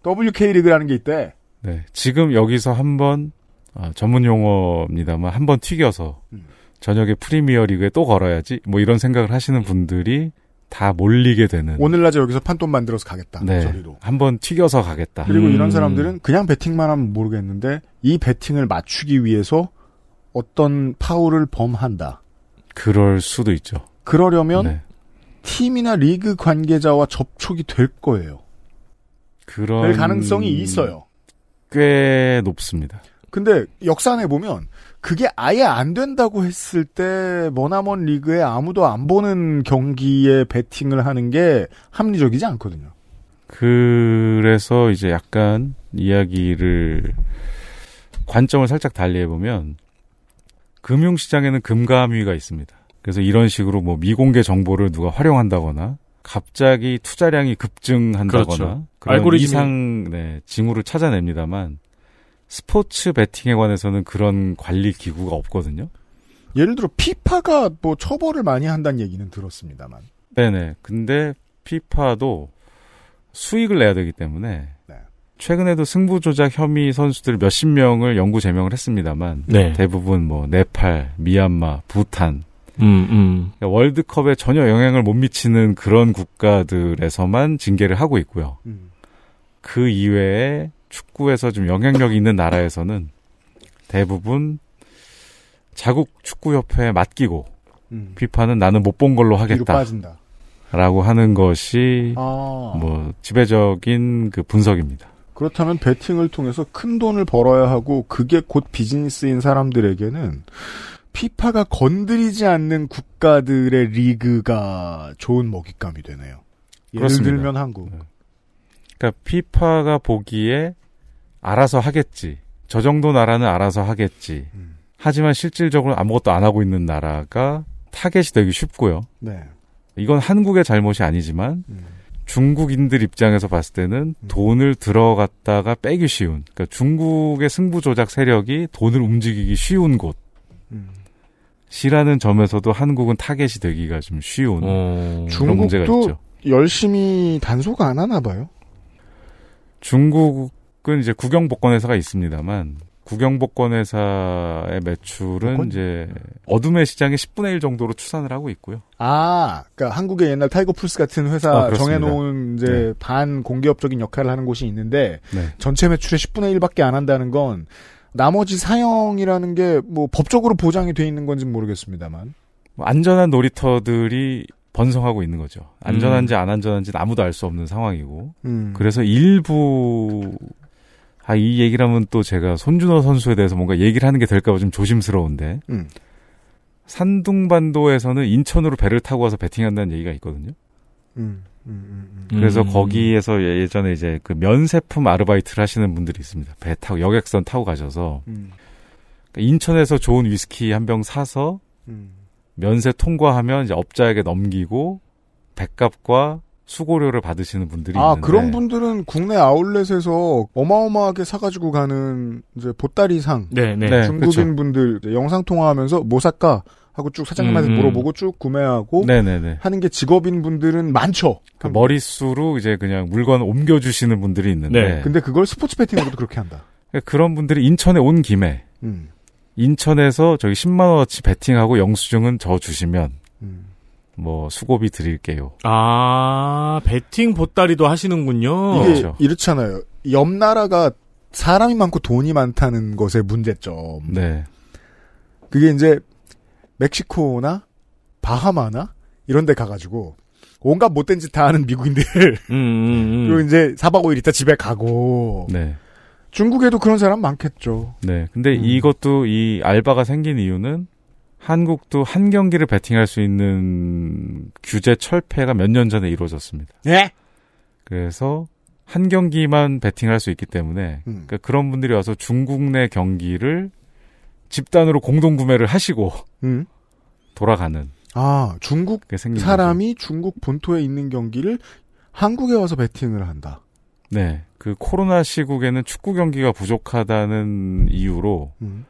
WK 리그라는 게 있대.
네, 지금 여기서 한번 아, 전문 용어입니다만 한번 튀겨서
음.
저녁에 프리미어 리그에 또 걸어야지 뭐 이런 생각을 하시는 분들이 다 몰리게 되는
오늘 낮에 여기서 판돈 만들어서 가겠다.
네,
저리로.
한번 튀겨서 가겠다.
그리고
음.
이런 사람들은 그냥 베팅만 하면 모르겠는데 이 베팅을 맞추기 위해서 어떤 파울을 범한다.
그럴 수도 있죠.
그러려면
네.
팀이나 리그 관계자와 접촉이 될 거예요.
그런
될 가능성이 있어요.
꽤 높습니다.
근데 역산해 보면 그게 아예 안 된다고 했을 때 머나먼 리그에 아무도 안 보는 경기에 베팅을 하는 게 합리적이지 않거든요.
그래서 이제 약간 이야기를 관점을 살짝 달리해 보면 금융시장에는 금감위가 있습니다. 그래서 이런 식으로 뭐 미공개 정보를 누가 활용한다거나 갑자기 투자량이 급증한다거나
그렇죠.
그런
알고리즘이-
이상 네, 징후를 찾아냅니다만 스포츠 베팅에 관해서는 그런 관리 기구가 없거든요.
예를 들어 피파가 뭐 처벌을 많이 한다는 얘기는 들었습니다만.
네네. 근데 피파도 수익을 내야 되기 때문에 최근에도 승부 조작 혐의 선수들 몇십 명을 영구 제명을 했습니다만
네.
대부분 뭐 네팔, 미얀마, 부탄
음, 음.
그러니까 월드컵에 전혀 영향을 못 미치는 그런 국가들에서만 징계를 하고 있고요.
음.
그 이외에 축구에서 좀 영향력 있는 나라에서는 대부분 자국 축구협회에 맡기고
음.
피파는 나는 못 본 걸로 하겠다.
빠진다.
라고 하는 것이
아.
뭐 지배적인 그 분석입니다.
그렇다면 베팅을 통해서 큰 돈을 벌어야 하고 그게 곧 비즈니스인 사람들에게는 피파가 건드리지 않는 국가들의 리그가 좋은 먹잇감이 되네요. 예를
그렇습니다.
들면 한국.
그러니까 피파가 보기에 알아서 하겠지. 저 정도 나라는 알아서 하겠지.
음.
하지만 실질적으로 아무것도 안 하고 있는 나라가 타겟이 되기 쉽고요.
네.
이건 한국의 잘못이 아니지만
음.
중국인들 입장에서 봤을 때는 돈을 들어갔다가 빼기 쉬운. 그러니까 중국의 승부 조작 세력이 돈을 움직이기 쉬운 곳.
음.
시라는 점에서도 한국은 타겟이 되기가 좀 쉬운
어.
중국도
있죠.
열심히 단속 안 하나 봐요.
중국 은 이제 국영복권회사가 있습니다만 국영복권회사의 매출은
복권?
이제 어둠의 시장의 10분의 1 정도로 추산을 하고 있고요.
아, 그러니까 한국의 옛날 타이거풀스 같은 회사
아.
정해놓은 이제
네.
반 공기업적인 역할을 하는 곳이 있는데
네.
전체 매출의 10분의 1밖에 안 한다는 건 나머지 사형이라는 게 뭐 법적으로 보장이 돼 있는 건지 는 모르겠습니다만.
뭐 안전한 놀이터들이 번성하고 있는 거죠.
음.
안전한지 안 안전한지는 아무도 알 수 없는 상황이고.
음.
그래서 일부 아, 이 얘기를 하면 또 제가 손준호 선수에 대해서 뭔가 얘기를 하는 게 될까봐 좀 조심스러운데.
음.
산둥반도에서는 인천으로 배를 타고 와서 베팅한다는 얘기가 있거든요.
음, 음, 음,
그래서
음.
거기에서 예- 예전에 이제 그 면세품 아르바이트를 하시는 분들이 있습니다. 배 타고 여객선 타고 가셔서
음,
그러니까 인천에서 좋은 위스키 한 병 사서
음.
면세 통과하면 이제 업자에게 넘기고 백값과 수고료를 받으시는 분들이
아,
있는데
그런 분들은 국내 아울렛에서 어마어마하게 사가지고 가는 이제 보따리상
네, 네.
네,
중국인
그렇죠.
분들 영상 통화하면서 뭐 살까 하고 쭉 사장님한테
음, 음.
물어보고 쭉 구매하고
네네네.
하는 게 직업인 분들은 많죠.
그 머릿수로 이제 그냥 물건 옮겨주시는 분들이 있는데
네.
근데 그걸 스포츠 배팅으로도 그렇게 한다.
그런 분들이 인천에 온 김에
음,
인천에서 저기 10만 원어치 베팅하고 영수증은 저 주시면
음.
뭐 수고비 드릴게요.
아, 베팅 보따리도 하시는군요.
이게
그렇죠.
이렇잖아요. 옆 나라가 사람이 많고 돈이 많다는 것의 문제점.
네.
그게 이제 멕시코나 바하마나 이런 데 가가지고 온갖 못된 짓 다 하는 미국인들
음, 음,
그리고
음.
이제 4박 5일 있다 집에 가고
네.
중국에도 그런 사람 많겠죠.
네. 근데
음.
이것도 이 알바가 생긴 이유는 한국도 한 경기를 베팅할 수 있는 규제 철폐가 몇 년 전에 이루어졌습니다.
예?
그래서 한 경기만 베팅할 수 있기 때문에
음.
그러니까 그런 분들이 와서 중국 내 경기를 집단으로 공동 구매를 하시고
음.
돌아가는
아, 중국 사람이 중국 본토에 있는 경기를 한국에 와서 베팅을 한다.
네. 그 코로나 시국에는 축구 경기가 부족하다는 이유로
음.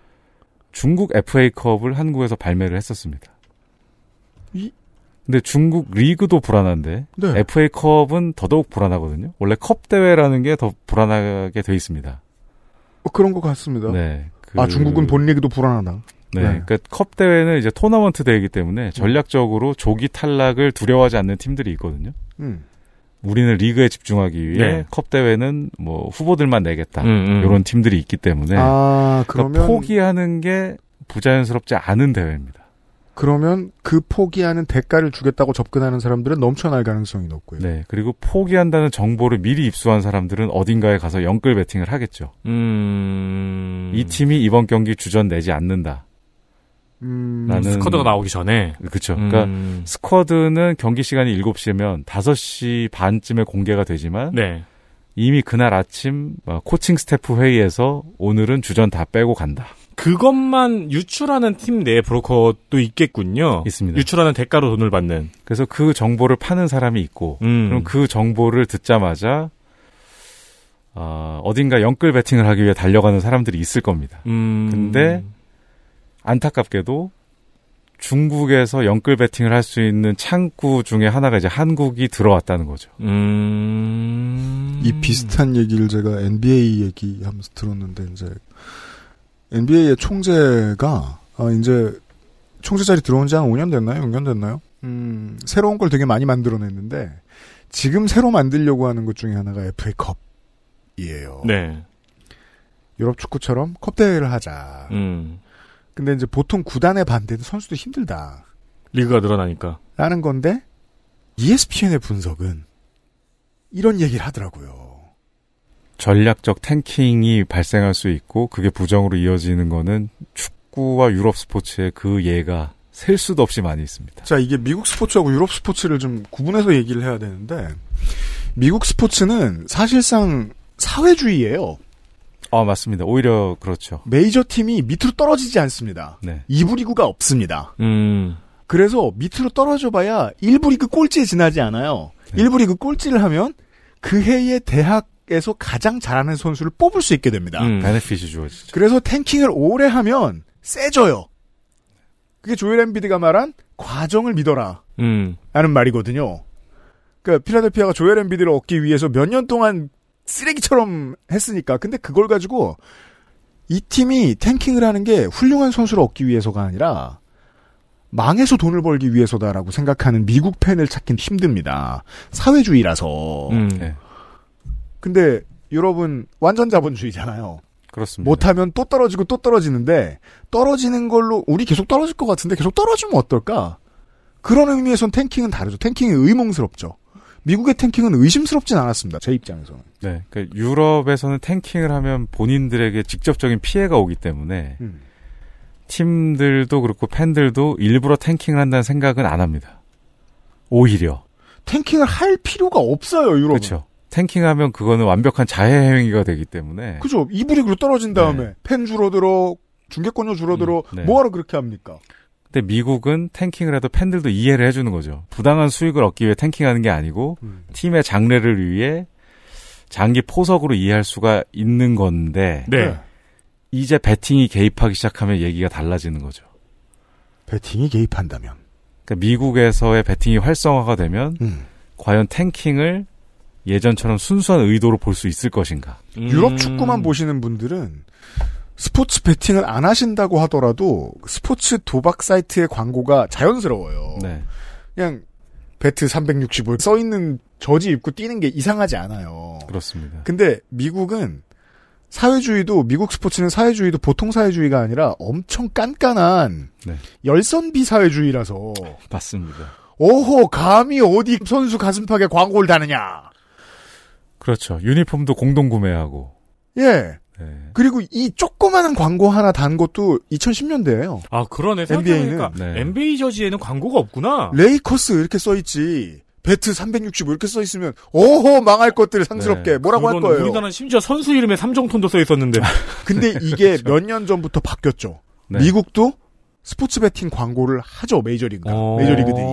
중국 FA컵을 한국에서 발매를 했었습니다.
이-
근데 중국 리그도 불안한데
네.
FA컵은 더더욱 불안하거든요. 원래 컵 대회라는 게 더 불안하게 돼 있습니다.
어, 그런 것 같습니다.
네. 그-
아, 중국은 본 리그도 불안하다.
네.
네.
그러니까 컵 대회는 이제 토너먼트 대회이기 때문에 전략적으로 조기 탈락을 두려워하지 않는 팀들이 있거든요.
음.
우리는 리그에 집중하기 위해
네.
컵 대회는 뭐 후보들만 내겠다.
음, 음.
이런 팀들이 있기 때문에
아,
그러니까
그러면
포기하는 게 부자연스럽지 않은 대회입니다.
그러면 그 포기하는 대가를 주겠다고 접근하는 사람들은 넘쳐날 가능성이 높고요.
네. 그리고 포기한다는 정보를 미리 입수한 사람들은 어딘가에 가서 영끌 배팅을 하겠죠.
음.
이 팀이 이번 경기 주전 내지 않는다.
음,
라는
squad가 나오기 전에.
그렇죠.
음.
그러니까 squad는 경기 시간이 7시면 5시 반쯤에 공개가 되지만
네.
이미 그날 아침 어, 코칭 스태프 회의에서 오늘은 주전 다 빼고 간다.
그것만 유출하는 팀 내 브로커도 있겠군요.
있습니다.
유출하는 대가로 돈을 받는.
그래서 그 정보를 파는 사람이 있고
음.
그럼 그 정보를 듣자마자 어, 어딘가 영끌 베팅을 하기 위해 달려가는 사람들이 있을 겁니다.
음.
근데 안타깝게도 중국에서 영끌 배팅을 할 수 있는 창구 중에 하나가 이제 한국이 들어왔다는 거죠.
음.
이 비슷한 얘기를 제가 NBA 얘기하면서 들었는데 이제 NBA의 총재가 아, 이제 총재 자리 들어온 지 한 5년 됐나요? 6년 됐나요? 음, 새로운 걸 되게 많이 만들어냈는데 지금 새로 만들려고 하는 것 중에 하나가 FA컵이에요.
네.
유럽 축구처럼 컵 대회를 하자.
음.
근데 이제 보통 구단의 반대도 선수도 힘들다.
리그가 늘어나니까.
라는 건데 ESPN의 분석은 이런 얘기를 하더라고요.
전략적 탱킹이 발생할 수 있고 그게 부정으로 이어지는 거는 축구와 유럽 스포츠의 그 예가 셀 수도 없이 많이 있습니다.
자, 이게 미국 스포츠하고 유럽 스포츠를 좀 구분해서 얘기를 해야 되는데, 미국 스포츠는 사실상 사회주의예요.
아 맞습니다. 오히려 그렇죠.
메이저 팀이 밑으로 떨어지지 않습니다.
네.
2부 리그가 없습니다.
음.
그래서 밑으로 떨어져 봐야 1부 리그 꼴찌에 지나지 않아요.
네.
1부 리그 꼴찌를 하면 그 해의 대학에서 가장 잘하는 선수를 뽑을 수 있게 됩니다.
음.
베네핏이 주어지죠.
그래서 탱킹을 오래 하면 세져요. 그게 조엘 엠비드가 말한 과정을 믿어라.
음.
라는 말이거든요. 그러니까 필라델피아가 조엘 엠비드를 얻기 위해서 몇 년 동안 쓰레기처럼 했으니까. 근데 그걸 가지고 이 팀이 탱킹을 하는 게 훌륭한 선수를 얻기 위해서가 아니라 망해서 돈을 벌기 위해서다라고 생각하는 미국 팬을 찾긴 힘듭니다. 사회주의라서.
음.
네.
근데 유럽은 완전 자본주의잖아요.
그렇습니다.
못하면 또 떨어지고 또 떨어지는데 떨어지는 걸로 우리 계속 떨어질 것 같은데 계속 떨어지면 어떨까? 그런 의미에선 탱킹은 다르죠. 탱킹이 의문스럽죠. 미국의 탱킹은 의심스럽진 않았습니다. 제 입장에서는.
네. 그러니까 유럽에서는 탱킹을 하면 본인들에게 직접적인 피해가 오기 때문에
음.
팀들도 그렇고 팬들도 일부러 탱킹을 한다는 생각은 안 합니다. 오히려.
탱킹을 할 필요가 없어요. 유럽은.
그렇죠. 탱킹하면 그거는 완벽한 자해 행위가 되기 때문에
그죠. 이브릭으로 떨어진 다음에 팬 줄어들어 중계권료 줄어들어
네.
뭐하러 그렇게 합니까?
근데 미국은 탱킹을 해도 팬들도 이해를 해주는 거죠. 부당한 수익을 얻기 위해 탱킹하는 게 아니고
음.
팀의 장래를 위해 장기 포석으로 이해할 수가 있는 건데
네.
이제 배팅이 개입하기 시작하면 얘기가 달라지는 거죠.
배팅이 개입한다면.
그러니까 미국에서의 배팅이 활성화가 되면
음.
과연 탱킹을 예전처럼 순수한 의도로 볼 수 있을 것인가?
음.
유럽 축구만 보시는 분들은 스포츠 베팅을 안 하신다고 하더라도 스포츠 도박 사이트의 광고가 자연스러워요.
네.
그냥 배트 365 써 있는 저지 입고 뛰는 게 이상하지 않아요.
그렇습니다.
근데 미국은 사회주의도 미국 스포츠는 사회주의도 보통 사회주의가 아니라 엄청 깐깐한
네.
열선비 사회주의라서
맞습니다.
오호 감히 어디 선수 가슴팍에 광고를 다느냐.
그렇죠. 유니폼도 공동 구매하고.
예.
네.
그리고 이 조그마한 광고 하나 단 것도 2010년대예요.
아, 그러네.
NBA 는,
생각해보니까
네.
NBA 저지에는 광고가 없구나.
레이커스 이렇게 써 있지. Bet 365 이렇게 써 있으면 오호 망할 것들 상스럽게
네.
뭐라고 할 거예요.
우리나라는 심지어 선수 이름에 삼정톤도 써 있었는데. [laughs]
근데 이게 몇년 전부터 바뀌었죠.
네.
미국도 스포츠 베팅 광고를 하죠 메이저리그가
어.
메이저리그들이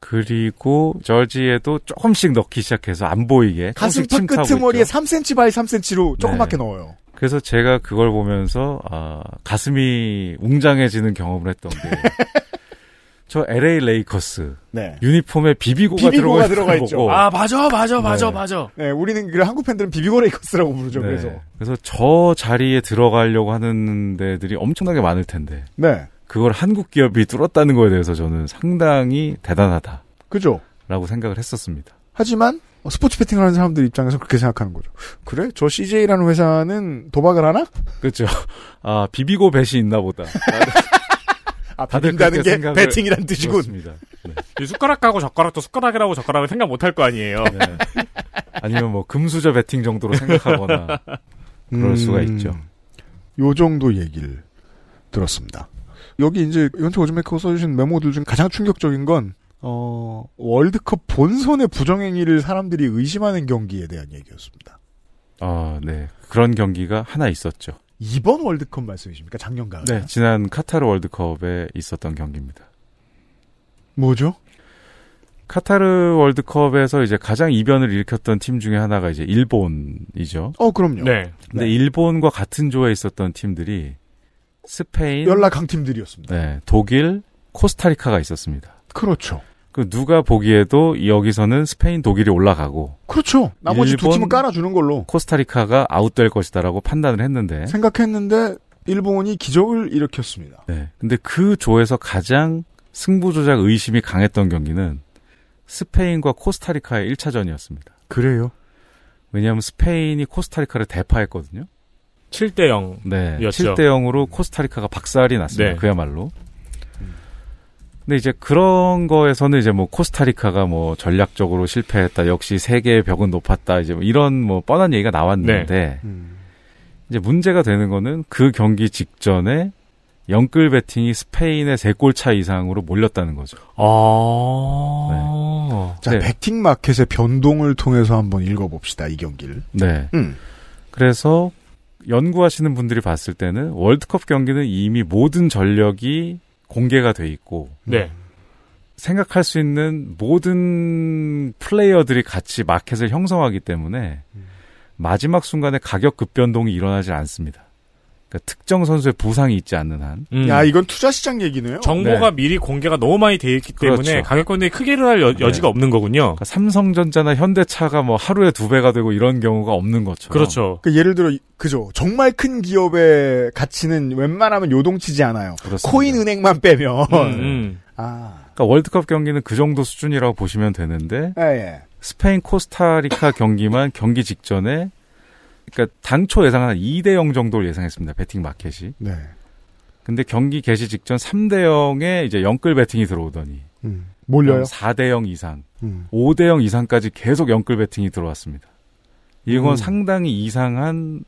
그리고 저지에도 조금씩 넣기 시작해서 안 보이게
가슴
조금씩
팍
침투하고
끄트머리에
있죠.
3cm by 3cm로 조그맣게
네.
넣어요.
그래서 제가 그걸 보면서 아, 가슴이 웅장해지는 경험을 했던 게 [laughs] 저 LA 레이커스
네.
유니폼에 비비고가,
비비고가
들어가,
들어가
있는 거
있죠.
보고
아,
맞아, 맞아, 맞아,
네.
맞아.
네, 우리는 그 한국 팬들은 비비고 레이커스라고 부르죠.
네.
그래서
그래서 저 자리에 들어가려고 하는 데들이 엄청나게 많을 텐데
네,
그걸 한국 기업이 뚫었다는 거에 대해서 저는 상당히 대단하다.
그죠.
라고 생각을 했었습니다.
하지만 어, 스포츠 베팅을 하는 사람들 입장에서 그렇게 생각하는 거죠. 그래? 저 CJ라는 회사는 도박을 하나?
그렇죠. 아 비비고 뱃이 있나 보다.
아,
다들 그렇게
게
생각을
베팅이란 뜻이군.
그렇습니다. 네.
이 숟가락하고 젓가락도 숟가락이라고 젓가락을 생각 못할 거 아니에요.
네. 아니면 뭐 금수저 베팅 정도로 생각하거나 그럴 수가
음,
있죠.
요 정도 얘기를 들었습니다. 여기 이제 연초 오즈메이커 써주신 메모들 중 가장 충격적인 건 어, 월드컵 본선의 부정행위를 사람들이 의심하는 경기에 대한 얘기였습니다.
아, 네. 그런 경기가 하나 있었죠.
이번 월드컵 말씀이십니까? 작년 가을.
네, 지난 카타르 월드컵에 있었던 경기입니다.
뭐죠?
카타르 월드컵에서 이제 가장 이변을 일으켰던 팀 중에 하나가 이제 일본이죠.
어, 그럼요.
네.
근데 일본과 같은 조에 있었던 팀들이 스페인,
연락 강팀들이었습니다.
네, 독일, 코스타리카가 있었습니다.
그렇죠.
그 누가 보기에도 여기서는 스페인, 독일이 올라가고
그렇죠. 나머지 두
일본,
팀은 깔아주는 걸로
코스타리카가 아웃될 것이다라고 판단을 했는데
생각했는데 일본이 기적을 일으켰습니다.
네. 근데 그 조에서 가장 승부 조작 의심이 강했던 경기는 스페인과 코스타리카의 1차전이었습니다.
그래요?
왜냐하면 스페인이 코스타리카를 대파했거든요.
7대 0.
네.
였죠.
7대 0으로 코스타리카가 박살이 났습니다.
네.
그야말로. 근데 이제 그런 거에서는 이제 뭐 코스타리카가 뭐 전략적으로 실패했다. 역시 세계의 벽은 높았다. 이제 뭐 이런 뭐 뻔한 얘기가 나왔는데
음.
이제 문제가 되는 거는 그 경기 직전에 영끌 배팅이 스페인의 3골 차 이상으로 몰렸다는 거죠.
아.
자,
네.
백팅 마켓의 변동을 통해서 한번 읽어봅시다, 이 경기를.
네.
음.
그래서 연구하시는 분들이 봤을 때는 월드컵 경기는 이미 모든 전력이 공개가 돼 있고
네.
생각할 수 있는 모든 플레이어들이 같이 마켓을 형성하기 때문에 마지막 순간에 가격 급변동이 일어나지 않습니다. 그러니까 특정 선수의 부상이 있지 않는 한.
음.
야, 이건 투자 시장 얘기네요.
정보가 미리 공개가 너무 많이 돼 있기 때문에
그렇죠.
가격 변동이 크게 일어날 여, 여지가 없는 거군요.
그러니까 삼성전자나 현대차가 뭐 하루에 두 배가 되고 이런 경우가 없는 것처럼.
그렇죠.
그 예를 들어, 그죠. 정말 큰 기업의 가치는 웬만하면 요동치지 않아요.
그렇습니다.
코인 은행만 빼면.
음, 음.
아,
그러니까 월드컵 경기는 그 정도 수준이라고 보시면 되는데
예, 예.
스페인 코스타리카 경기만 경기 직전에 그러니까 당초 예상은 한 2대 0 정도를 예상했습니다. 베팅 마켓이.
네.
근데 경기 개시 직전 3대 0에 이제 영끌 베팅이 들어오더니
음. 몰려요?
4대 0 이상,
음.
5대 0 이상까지 계속 영끌 베팅이 들어왔습니다. 이건
음.
상당히 이상한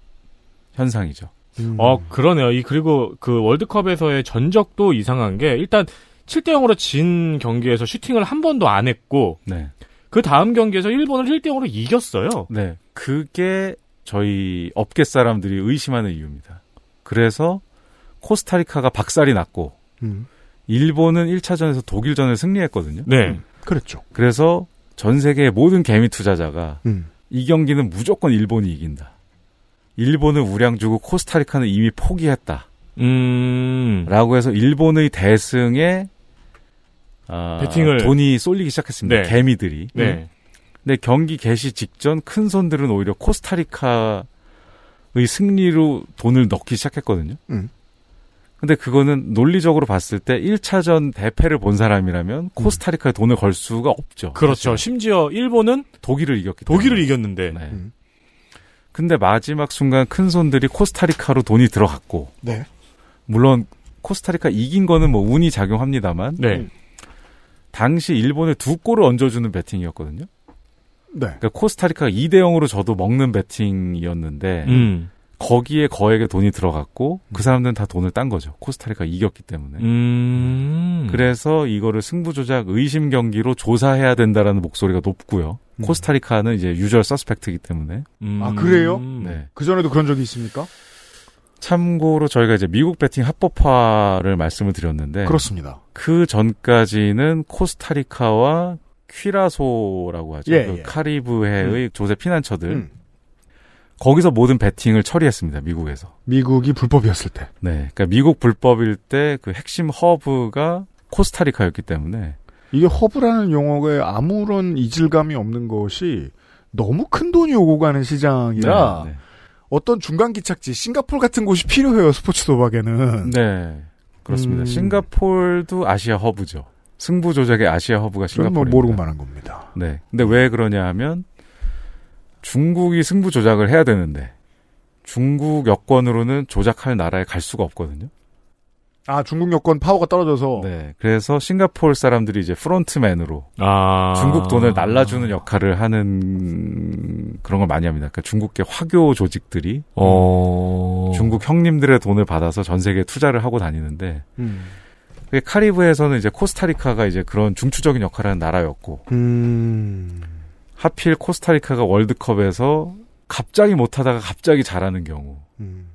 현상이죠.
음.
어, 그러네요. 이, 그리고 그 월드컵에서의 전적도 이상한 게, 일단 7대 0으로 진 경기에서 슈팅을 한 번도 안 했고,
네.
그 다음 경기에서 일본을 1대 0으로 이겼어요.
네. 그게 저희 업계 사람들이 의심하는 이유입니다. 그래서 코스타리카가 박살이 났고
음.
일본은 1차전에서 독일전을 승리했거든요.
네.
그랬죠.
그래서 전 세계의 모든 개미 투자자가
음.
이 경기는 무조건 일본이 이긴다. 일본은 우량 주고 코스타리카는 이미 포기했다.
음.
라고 해서 일본의 대승에 아,
배팅을-
돈이 쏠리기 시작했습니다.
네.
개미들이.
네.
근데 경기 개시 직전 큰 손들은 오히려 코스타리카의 승리로 돈을 넣기 시작했거든요.
음.
근데 그거는 논리적으로 봤을 때 1차전 대패를 본 사람이라면 코스타리카에 돈을 걸 수가 없죠.
그렇죠.
사실은.
심지어 일본은
독일을 이겼기 때문에.
독일을 이겼는데.
네.
음.
근데 마지막 순간 큰 손들이 코스타리카로 돈이 들어갔고
네.
물론 코스타리카 이긴 거는 뭐 운이 작용합니다만
네.
당시 일본에 두 골을 얹어주는 배팅이었거든요.
네.
그러니까 코스타리카가 2대 0으로 저도 먹는 배팅이었는데
음.
거기에 거액의 돈이 들어갔고 그 사람들은 다 돈을 딴 거죠. 코스타리카 이겼기 때문에.
음.
그래서 이거를 승부 조작 의심 경기로 조사해야 된다라는 목소리가 높고요.
음.
코스타리카는 이제 유절 서스펙트이기 때문에.
음.
아, 그래요?
네.
그 전에도 그런 적이 있습니까?
참고로 저희가 이제 미국 배팅 합법화를 말씀을 드렸는데
그렇습니다.
그 전까지는 코스타리카와 퀴라소라고 하죠.
예,
그
예.
카리브해의 조세 피난처들
음.
거기서 모든 배팅을 처리했습니다. 미국에서.
미국이 불법이었을 때.
네, 그러니까 미국 불법일 때 그 핵심 허브가 코스타리카였기 때문에
이게 허브라는 용어에 아무런 이질감이 없는 것이 너무 큰 돈이 오고 가는 시장이라
네, 네.
어떤 중간 기착지 싱가폴 같은 곳이 필요해요 스포츠 도박에는.
네, 그렇습니다.
음.
싱가폴도 아시아 허브죠. 승부 조작의 아시아 허브가
뭐
싱가폴입니다.
모르고 말한 겁니다.
네. 근데 왜 그러냐 하면 중국이 승부 조작을 해야 되는데 중국 여권으로는 조작할 나라에 갈 수가 없거든요.
아 중국 여권 파워가 떨어져서
네. 그래서 싱가포르 사람들이 이제 frontman으로
아.
중국 돈을 날라주는 역할을 하는 그런 걸 많이 합니다. 그러니까 중국계 화교 조직들이
어.
중국 형님들의 돈을 받아서 전 세계에 투자를 하고 다니는데
음.
그게 카리브해에서는 이제 코스타리카가 이제 그런 중추적인 역할을 하는 나라였고
음.
하필 코스타리카가 월드컵에서 갑자기 못하다가 갑자기 잘하는 경우.
음.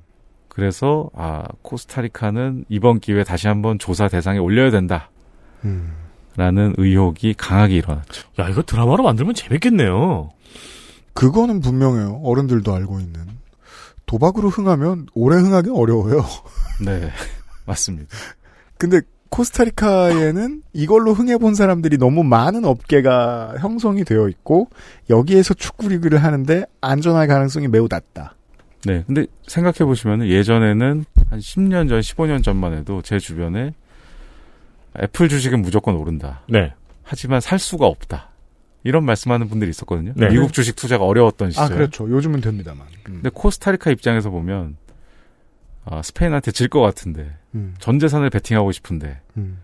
그래서 아 코스타리카는 이번 기회에 다시 한번 조사 대상에 올려야 된다.
음.
라는 의혹이 강하게 일어났죠.
야, 이거 드라마로 만들면 재밌겠네요.
그거는 분명해요. 어른들도 알고 있는. 도박으로 흥하면 오래 흥하기 어려워요.
네, [laughs] 맞습니다.
근데 코스타리카에는 이걸로 흥해본 사람들이 너무 많은 업계가 형성이 되어 있고 여기에서 축구 리그를 하는데 안전할 가능성이 매우 낮다.
네, 근데 생각해 보시면 예전에는 한 10년 전, 15년 전만 해도 제 주변에 애플 주식은 무조건 오른다.
네.
하지만 살 수가 없다. 이런 말씀하는 분들이 있었거든요.
네.
미국 주식 투자가 어려웠던 시절.
아 그렇죠. 요즘은 됩니다만. 음.
근데 코스타리카 입장에서 보면 아, 스페인한테 질 것 같은데
음.
전 재산을 베팅하고 싶은데
음.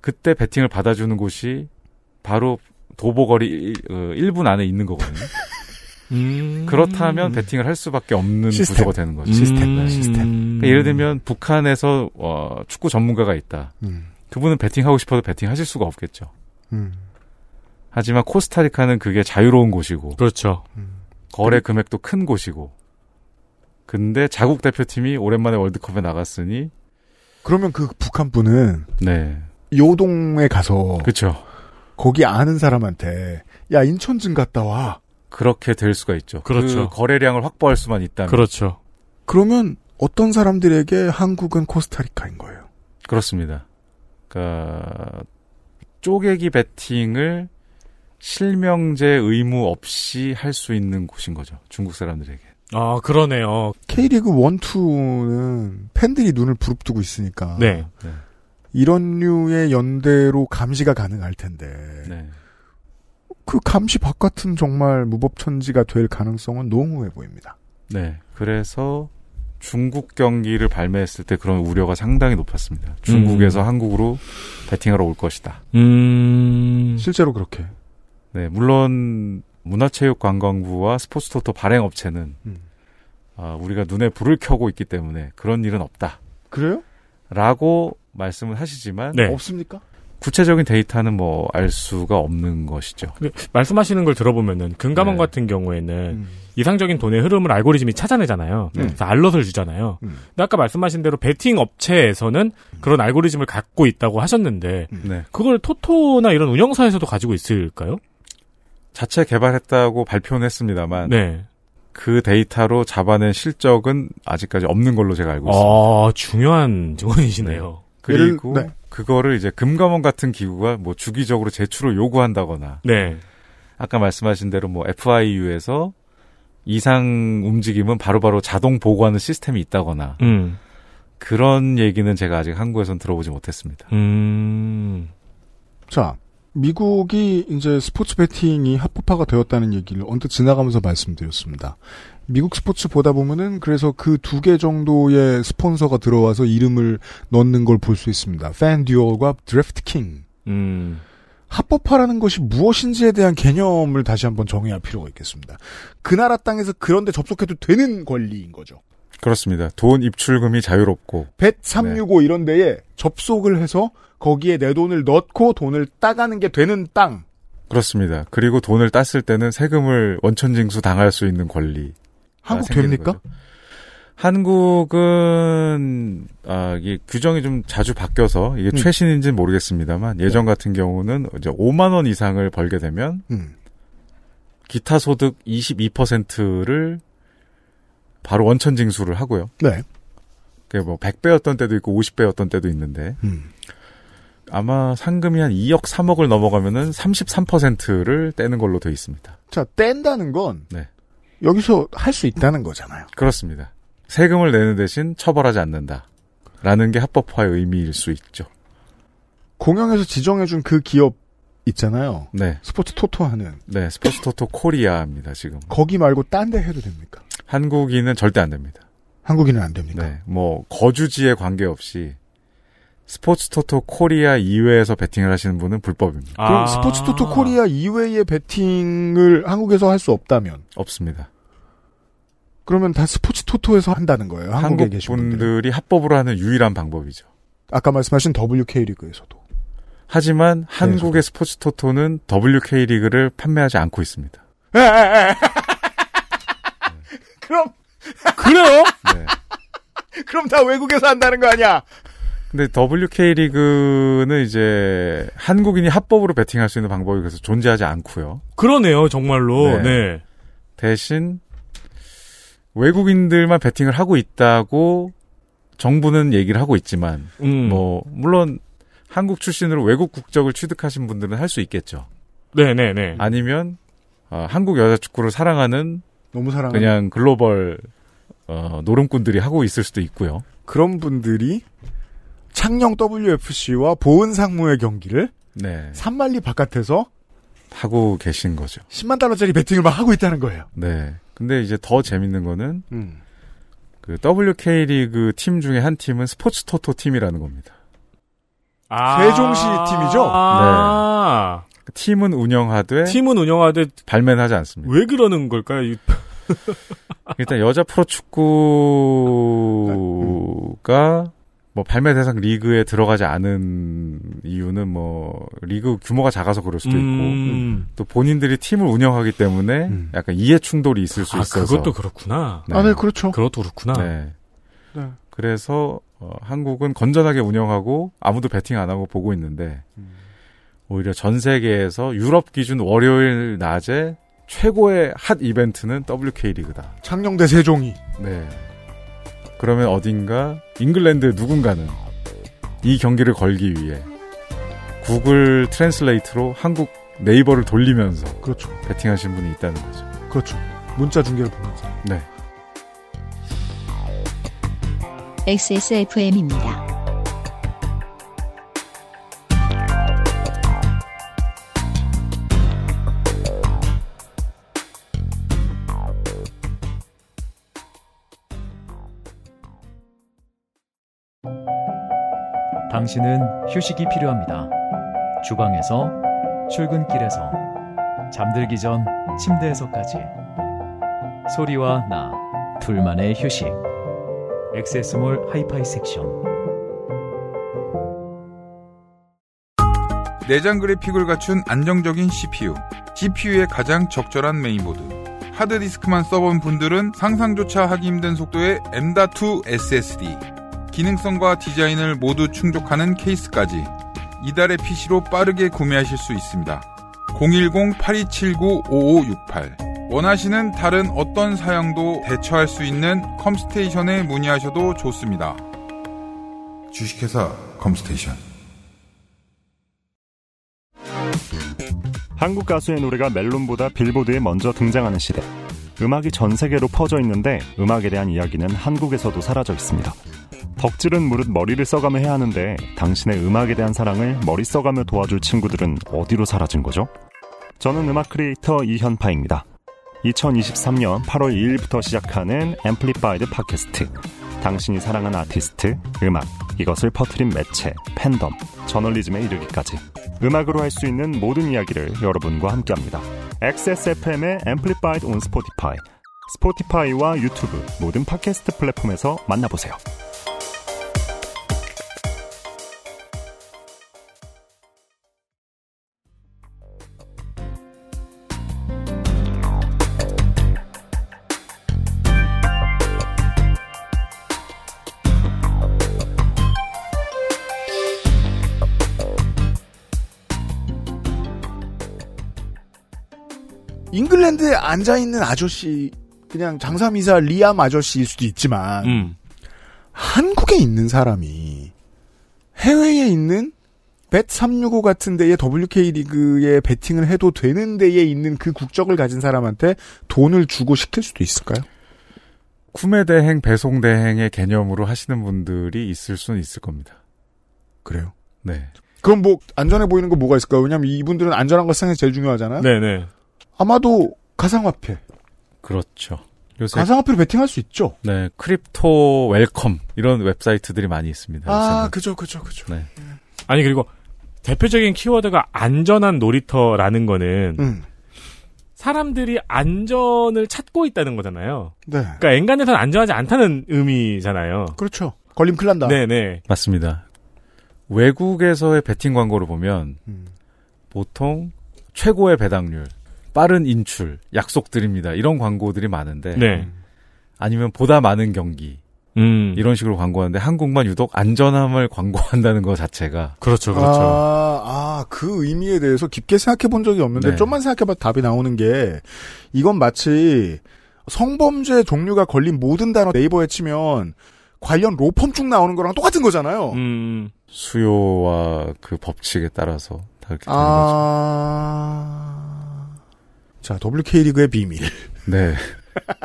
그때 베팅을 받아주는 곳이 바로 도보거리 1 분 안에 있는 거거든요. [laughs]
음.
그렇다면 베팅을 할 수밖에 없는
시스템.
구조가 되는 거죠.
시스템,
네.
시스템.
그러니까 예를 들면 북한에서 어, 축구 전문가가 있다.
음.
그분은 베팅하고 싶어도 베팅하실 수가 없겠죠.
음.
하지만 코스타리카는 그게 자유로운 곳이고
그렇죠.
거래 금액도 큰 곳이고 근데 자국 대표팀이 오랜만에 월드컵에 나갔으니
그러면 그 북한 분은
네
요동에 가서
그렇죠.
거기 아는 사람한테 야 인천쯤 갔다 와.
그렇게 될 수가 있죠.
그렇죠.
그 거래량을 확보할 수만 있다면
그렇죠.
그러면 어떤 사람들에게 한국은 코스타리카인 거예요.
그렇습니다. 그러니까 쪼개기 베팅을 실명제 의무 없이 할 수 있는 곳인 거죠. 중국 사람들에게.
아, 그러네요.
K리그 1, 2는 팬들이 눈을 부릅뜨고 있으니까
네.
이런 류의 연대로 감시가 가능할 텐데
네.
그 감시 바깥은 정말 무법천지가 될 가능성은 농후해 보입니다.
네. 그래서 중국 경기를 발매했을 때 그런 우려가 상당히 높았습니다. 중국에서
음.
한국으로 베팅하러 올 것이다.
음.
실제로 그렇게.
네, 물론 문화체육관광부와 스포츠토토 발행업체는
음.
아, 우리가 눈에 불을 켜고 있기 때문에 그런 일은 없다.
그래요?
라고 말씀을 하시지만
네.
없습니까?
구체적인 데이터는 뭐 알 수가 없는 것이죠.
근데 말씀하시는 걸 들어보면은 금감원
네.
같은 경우에는
음.
이상적인 돈의 흐름을 알고리즘이 찾아내잖아요.
네.
그래서 알럿을 주잖아요.
음.
근데 아까 말씀하신 대로 베팅 업체에서는 그런 알고리즘을 갖고 있다고 하셨는데
네.
그걸 토토나 이런 운영사에서도 가지고 있을까요?
자체 개발했다고 발표는 했습니다만
네.
그 데이터로 잡아낸 실적은 아직까지 없는 걸로 제가 알고 있습니다.
아, 중요한 증언이시네요.
그리고
예를- 네.
그거를 이제 금감원 같은 기구가 뭐 주기적으로 제출을 요구한다거나
네.
아까 말씀하신 대로 뭐 FIU에서 이상 움직임은 바로바로 자동 보고하는 시스템이 있다거나
음.
그런 얘기는 제가 아직 한국에선 들어보지 못했습니다.
음.
자, 미국이 이제 스포츠 베팅이 합법화가 되었다는 얘기를 언뜻 지나가면서 말씀드렸습니다. 미국 스포츠 보다 보면은 그래서 그 두 개 정도의 스폰서가 들어와서 이름을 넣는 걸 볼 수 있습니다. 팬듀얼과 드래프트 킹.
음.
합법화라는 것이 무엇인지에 대한 개념을 다시 한번 정해야 할 필요가 있겠습니다. 그 나라 땅에서 그런데 접속해도 되는 권리인 거죠.
그렇습니다. 돈 입출금이 자유롭고
벳365
네.
이런 데에 접속을 해서 거기에 내 돈을 넣고 돈을 따가는 게 되는 땅.
그렇습니다. 그리고 돈을 땄을 때는 세금을 원천징수 당할 수 있는 권리.
한국 됩니까?
한국은 아, 이게 규정이 좀 자주 바뀌어서 이게
음.
최신인지는 모르겠습니다만 예전 같은 경우는 이제 5만 원 이상을 벌게 되면
음.
기타 소득 22%를 바로 원천 징수를 하고요.
네.
그게 뭐 100배였던 때도 있고 50배였던 때도 있는데
음.
아마 상금이 한 2억 3억을 넘어가면은 33%를 떼는 걸로 돼 있습니다.
자, 뗀다는 건
네.
여기서 할 수 있다는 거잖아요.
그렇습니다. 세금을 내는 대신 처벌하지 않는다. 라는 게 합법화의 의미일 수 있죠.
공영에서 지정해준 그 기업 있잖아요.
네.
스포츠 토토 하는.
네, 스포츠 토토 코리아입니다, 지금.
거기 말고 딴 데 해도 됩니까?
한국인은 절대 안 됩니다.
한국인은 안 됩니까?
네, 뭐, 거주지에 관계없이 스포츠 토토 코리아 이외에서 베팅을 하시는 분은 불법입니다.
그럼 스포츠 토토 코리아 이외의 베팅을 한국에서 할 수 없다면?
없습니다.
그러면 다 스포츠 토토에서 한다는 거예요. 한국에
한국
계신 분들.
분들이 합법으로 하는 유일한 방법이죠.
아까 말씀하신 WK 리그에서도.
하지만 한국의 스포츠 토토는 WK 리그를 판매하지 않고 있습니다.
그럼
그래요? [laughs]
네.
그럼 다 외국에서 한다는 거 아니야?
근데 WK 리그는 이제 한국인이 합법으로 베팅할 수 있는 방법이 그래서 존재하지 않고요.
그러네요, 정말로.
네.
네.
대신 외국인들만 베팅을 하고 있다고 정부는 얘기를 하고 있지만
음.
뭐 물론 한국 출신으로 외국 국적을 취득하신 분들은 할 수 있겠죠.
네 네 네.
아니면 어, 한국 여자 축구를 사랑하는
너무 사랑하는
그냥 글로벌 어, 노름꾼들이 하고 있을 수도 있고요.
그런 분들이 창녕 WFC와 보은 상무의 경기를
네.
산만리 바깥에서
하고 계신 거죠.
10만 달러짜리 베팅을 막 하고 있다는 거예요.
네. 근데 이제 더 재밌는 거는
음.
그 WK 리그 팀 중에 한 팀은 스포츠 토토 팀이라는 겁니다.
아.
세종시 팀이죠?
아.
그 팀은 운영하되
팀은 운영하되
발매는 하지 않습니다.
왜 그러는 걸까요? 이- [laughs]
일단 여자 프로 축구가 뭐 발매 대상 리그에 들어가지 않은 이유는 뭐 리그 규모가 작아서 그럴 수도 있고
음.
또 본인들이 팀을 운영하기 때문에 약간 이해 충돌이 있을 수
아,
있어서
그것도 그렇구나.
아, 네, 그렇죠.
그것도 그렇구나.
네.
네.
그래서 어, 한국은 건전하게 운영하고 아무도 베팅 안 하고 보고 있는데 오히려 전 세계에서 유럽 기준 월요일 낮에 최고의 핫 이벤트는 WK 리그다.
창녕 대 세종이.
네. 그러면 어딘가 잉글랜드 누군가는 이 경기를 걸기 위해 Google Translate로 한국 네이버를 돌리면서
그렇죠.
베팅하신 분이 있다는 거죠.
그렇죠. 문자 중계를 보면서.
네.
XSFM입니다.
당신은 휴식이 필요합니다. 주방에서, 출근길에서, 잠들기 전 침대에서까지. 소리와 나, 둘만의 휴식. 엑세스몰 하이파이 섹션.
내장 그래픽을 갖춘 안정적인 CPU. CPU의 가장 적절한 메인보드. 하드디스크만 써본 분들은 상상조차 하기 힘든 속도의 M.2 SSD. 기능성과 디자인을 모두 충족하는 케이스까지 이달의 PC로 빠르게 구매하실 수 있습니다. 010-8279-5568 원하시는 다른 어떤 사양도 대처할 수 있는 컴스테이션에 문의하셔도 좋습니다. 주식회사 컴스테이션
한국 가수의 노래가 멜론보다 빌보드에 먼저 등장하는 시대. 음악이 전 세계로 퍼져 있는데 음악에 대한 이야기는 한국에서도 사라져 있습니다. 덕질은 무릇 머리를 써가며 해야 하는데 당신의 음악에 대한 사랑을 머리 써가며 도와줄 친구들은 어디로 사라진 거죠? 저는 음악 크리에이터 이현파입니다. 2023년 8월 2일부터 시작하는 Amplified 팟캐스트. 당신이 사랑하는 아티스트, 음악, 이것을 퍼트린 매체, 팬덤, 저널리즘에 이르기까지. 음악으로 할 수 있는 모든 이야기를 여러분과 함께합니다. XSFM의 앰플리파이드 온 스포티파이. 스포티파이와 유튜브 모든 팟캐스트 플랫폼에서 만나보세요.
잉글랜드에 앉아 있는 아저씨 그냥 장사미사 리암 아저씨일 수도 있지만
음.
한국에 있는 사람이 해외에 있는 벳365 같은 데에 WK 리그에 베팅을 해도 되는 데에 있는 그 국적을 가진 사람한테 돈을 주고 시킬 수도 있을까요?
구매 대행, 배송 대행의 개념으로 하시는 분들이 있을 수는 있을 겁니다.
그래요?
네.
그럼 뭐 안전해 보이는 거 뭐가 있을까요? 왜냐면 이분들은 안전한 거 생각이 제일 중요하잖아요.
네네.
아마도 가상화폐.
그렇죠. 요새
가상화폐로 베팅할 수 있죠.
네, crypto welcome 이런 웹사이트들이 많이 있습니다.
아,
요새는.
그죠, 그죠, 그죠.
네.
아니 그리고 대표적인 키워드가 안전한 놀이터라는 거는
음.
사람들이 안전을 찾고 있다는 거잖아요.
네.
그러니까 엔간해서는 안전하지 않다는 의미잖아요.
그렇죠. 걸림 큰일 난다.
네네.
맞습니다. 외국에서의 베팅 광고를 보면
음.
보통 최고의 배당률, 빠른 인출, 약속 드립니다. 이런 광고들이 많은데
네.
아니면 보다 많은 경기
음.
이런 식으로 광고하는데 한국만 유독 안전함을 광고한다는 것 자체가
그렇죠,
아, 아, 그 의미에 대해서 깊게 생각해 본 적이 없는데
네.
좀만 생각해봐도 답이 나오는 게 이건 마치 성범죄 종류가 걸린 모든 단어 네이버에 치면 관련 로펌 쭉 나오는 거랑 똑같은 거잖아요.
음.
수요와 그 법칙에 따라서 다 이렇게 되는
아, 자 WK 리그의 비밀.
네.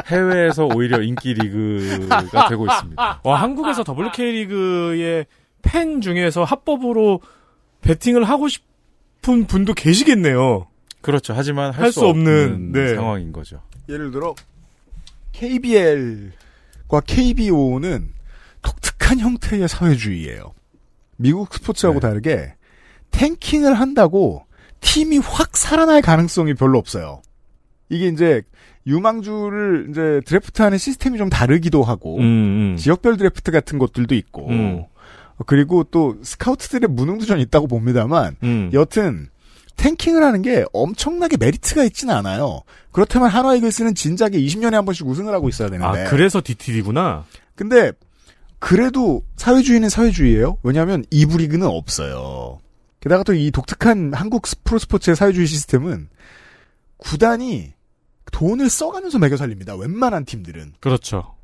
해외에서 오히려 인기 리그가 되고 있습니다.
와 한국에서 WK 리그의 팬 중에서 합법으로 베팅을 하고 싶은 분도 계시겠네요.
그렇죠. 하지만 할할수 없는,
네.
상황인 거죠.
예를 들어 KBL과 KBO는 독특한 형태의 사회주의예요. 미국 스포츠하고
네.
다르게 탱킹을 한다고 팀이 확 살아날 가능성이 별로 없어요. 이게 이제 유망주를 이제 드래프트하는 시스템이 좀 다르기도 하고
음, 음.
지역별 드래프트 같은 것들도 있고
음.
그리고 또 스카우트들의 무능도전이 있다고 봅니다만
음.
여튼 탱킹을 하는 게 엄청나게 메리트가 있지는 않아요. 그렇다면 한화 이글스는 진작에 20년에 한 번씩 우승을 하고 있어야 되는데.
아 그래서 DTD구나.
근데 그래도 사회주의는 사회주의예요. 왜냐하면 이부 리그는 없어요. 게다가 또 이 독특한 한국 스- 프로스포츠의 사회주의 시스템은 구단이 돈을 써가면서 매겨 살립니다. 웬만한 팀들은
그렇죠.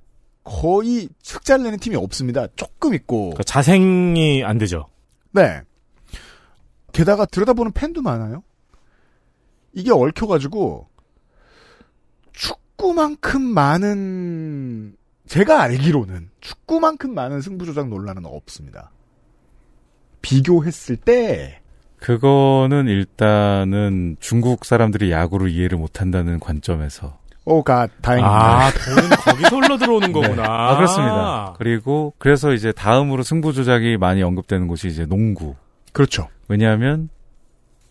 거의 흑자를 내는 팀이 없습니다. 조금 있고.
그러니까 자생이 안 되죠.
네. 게다가 들여다보는 팬도 많아요. 이게 얽혀가지고 축구만큼 많은 제가 알기로는 축구만큼 많은 승부조작 논란은 없습니다. 비교했을 때
그거는 일단은 중국 사람들이 야구를 이해를 못한다는 관점에서
오가 다행입니다.
아 돈은 거기서 흘러 들어오는 거구나.
네. 아, 그렇습니다. 그리고 그래서 이제 다음으로 승부 조작이 많이 언급되는 곳이 이제 농구.
그렇죠.
왜냐하면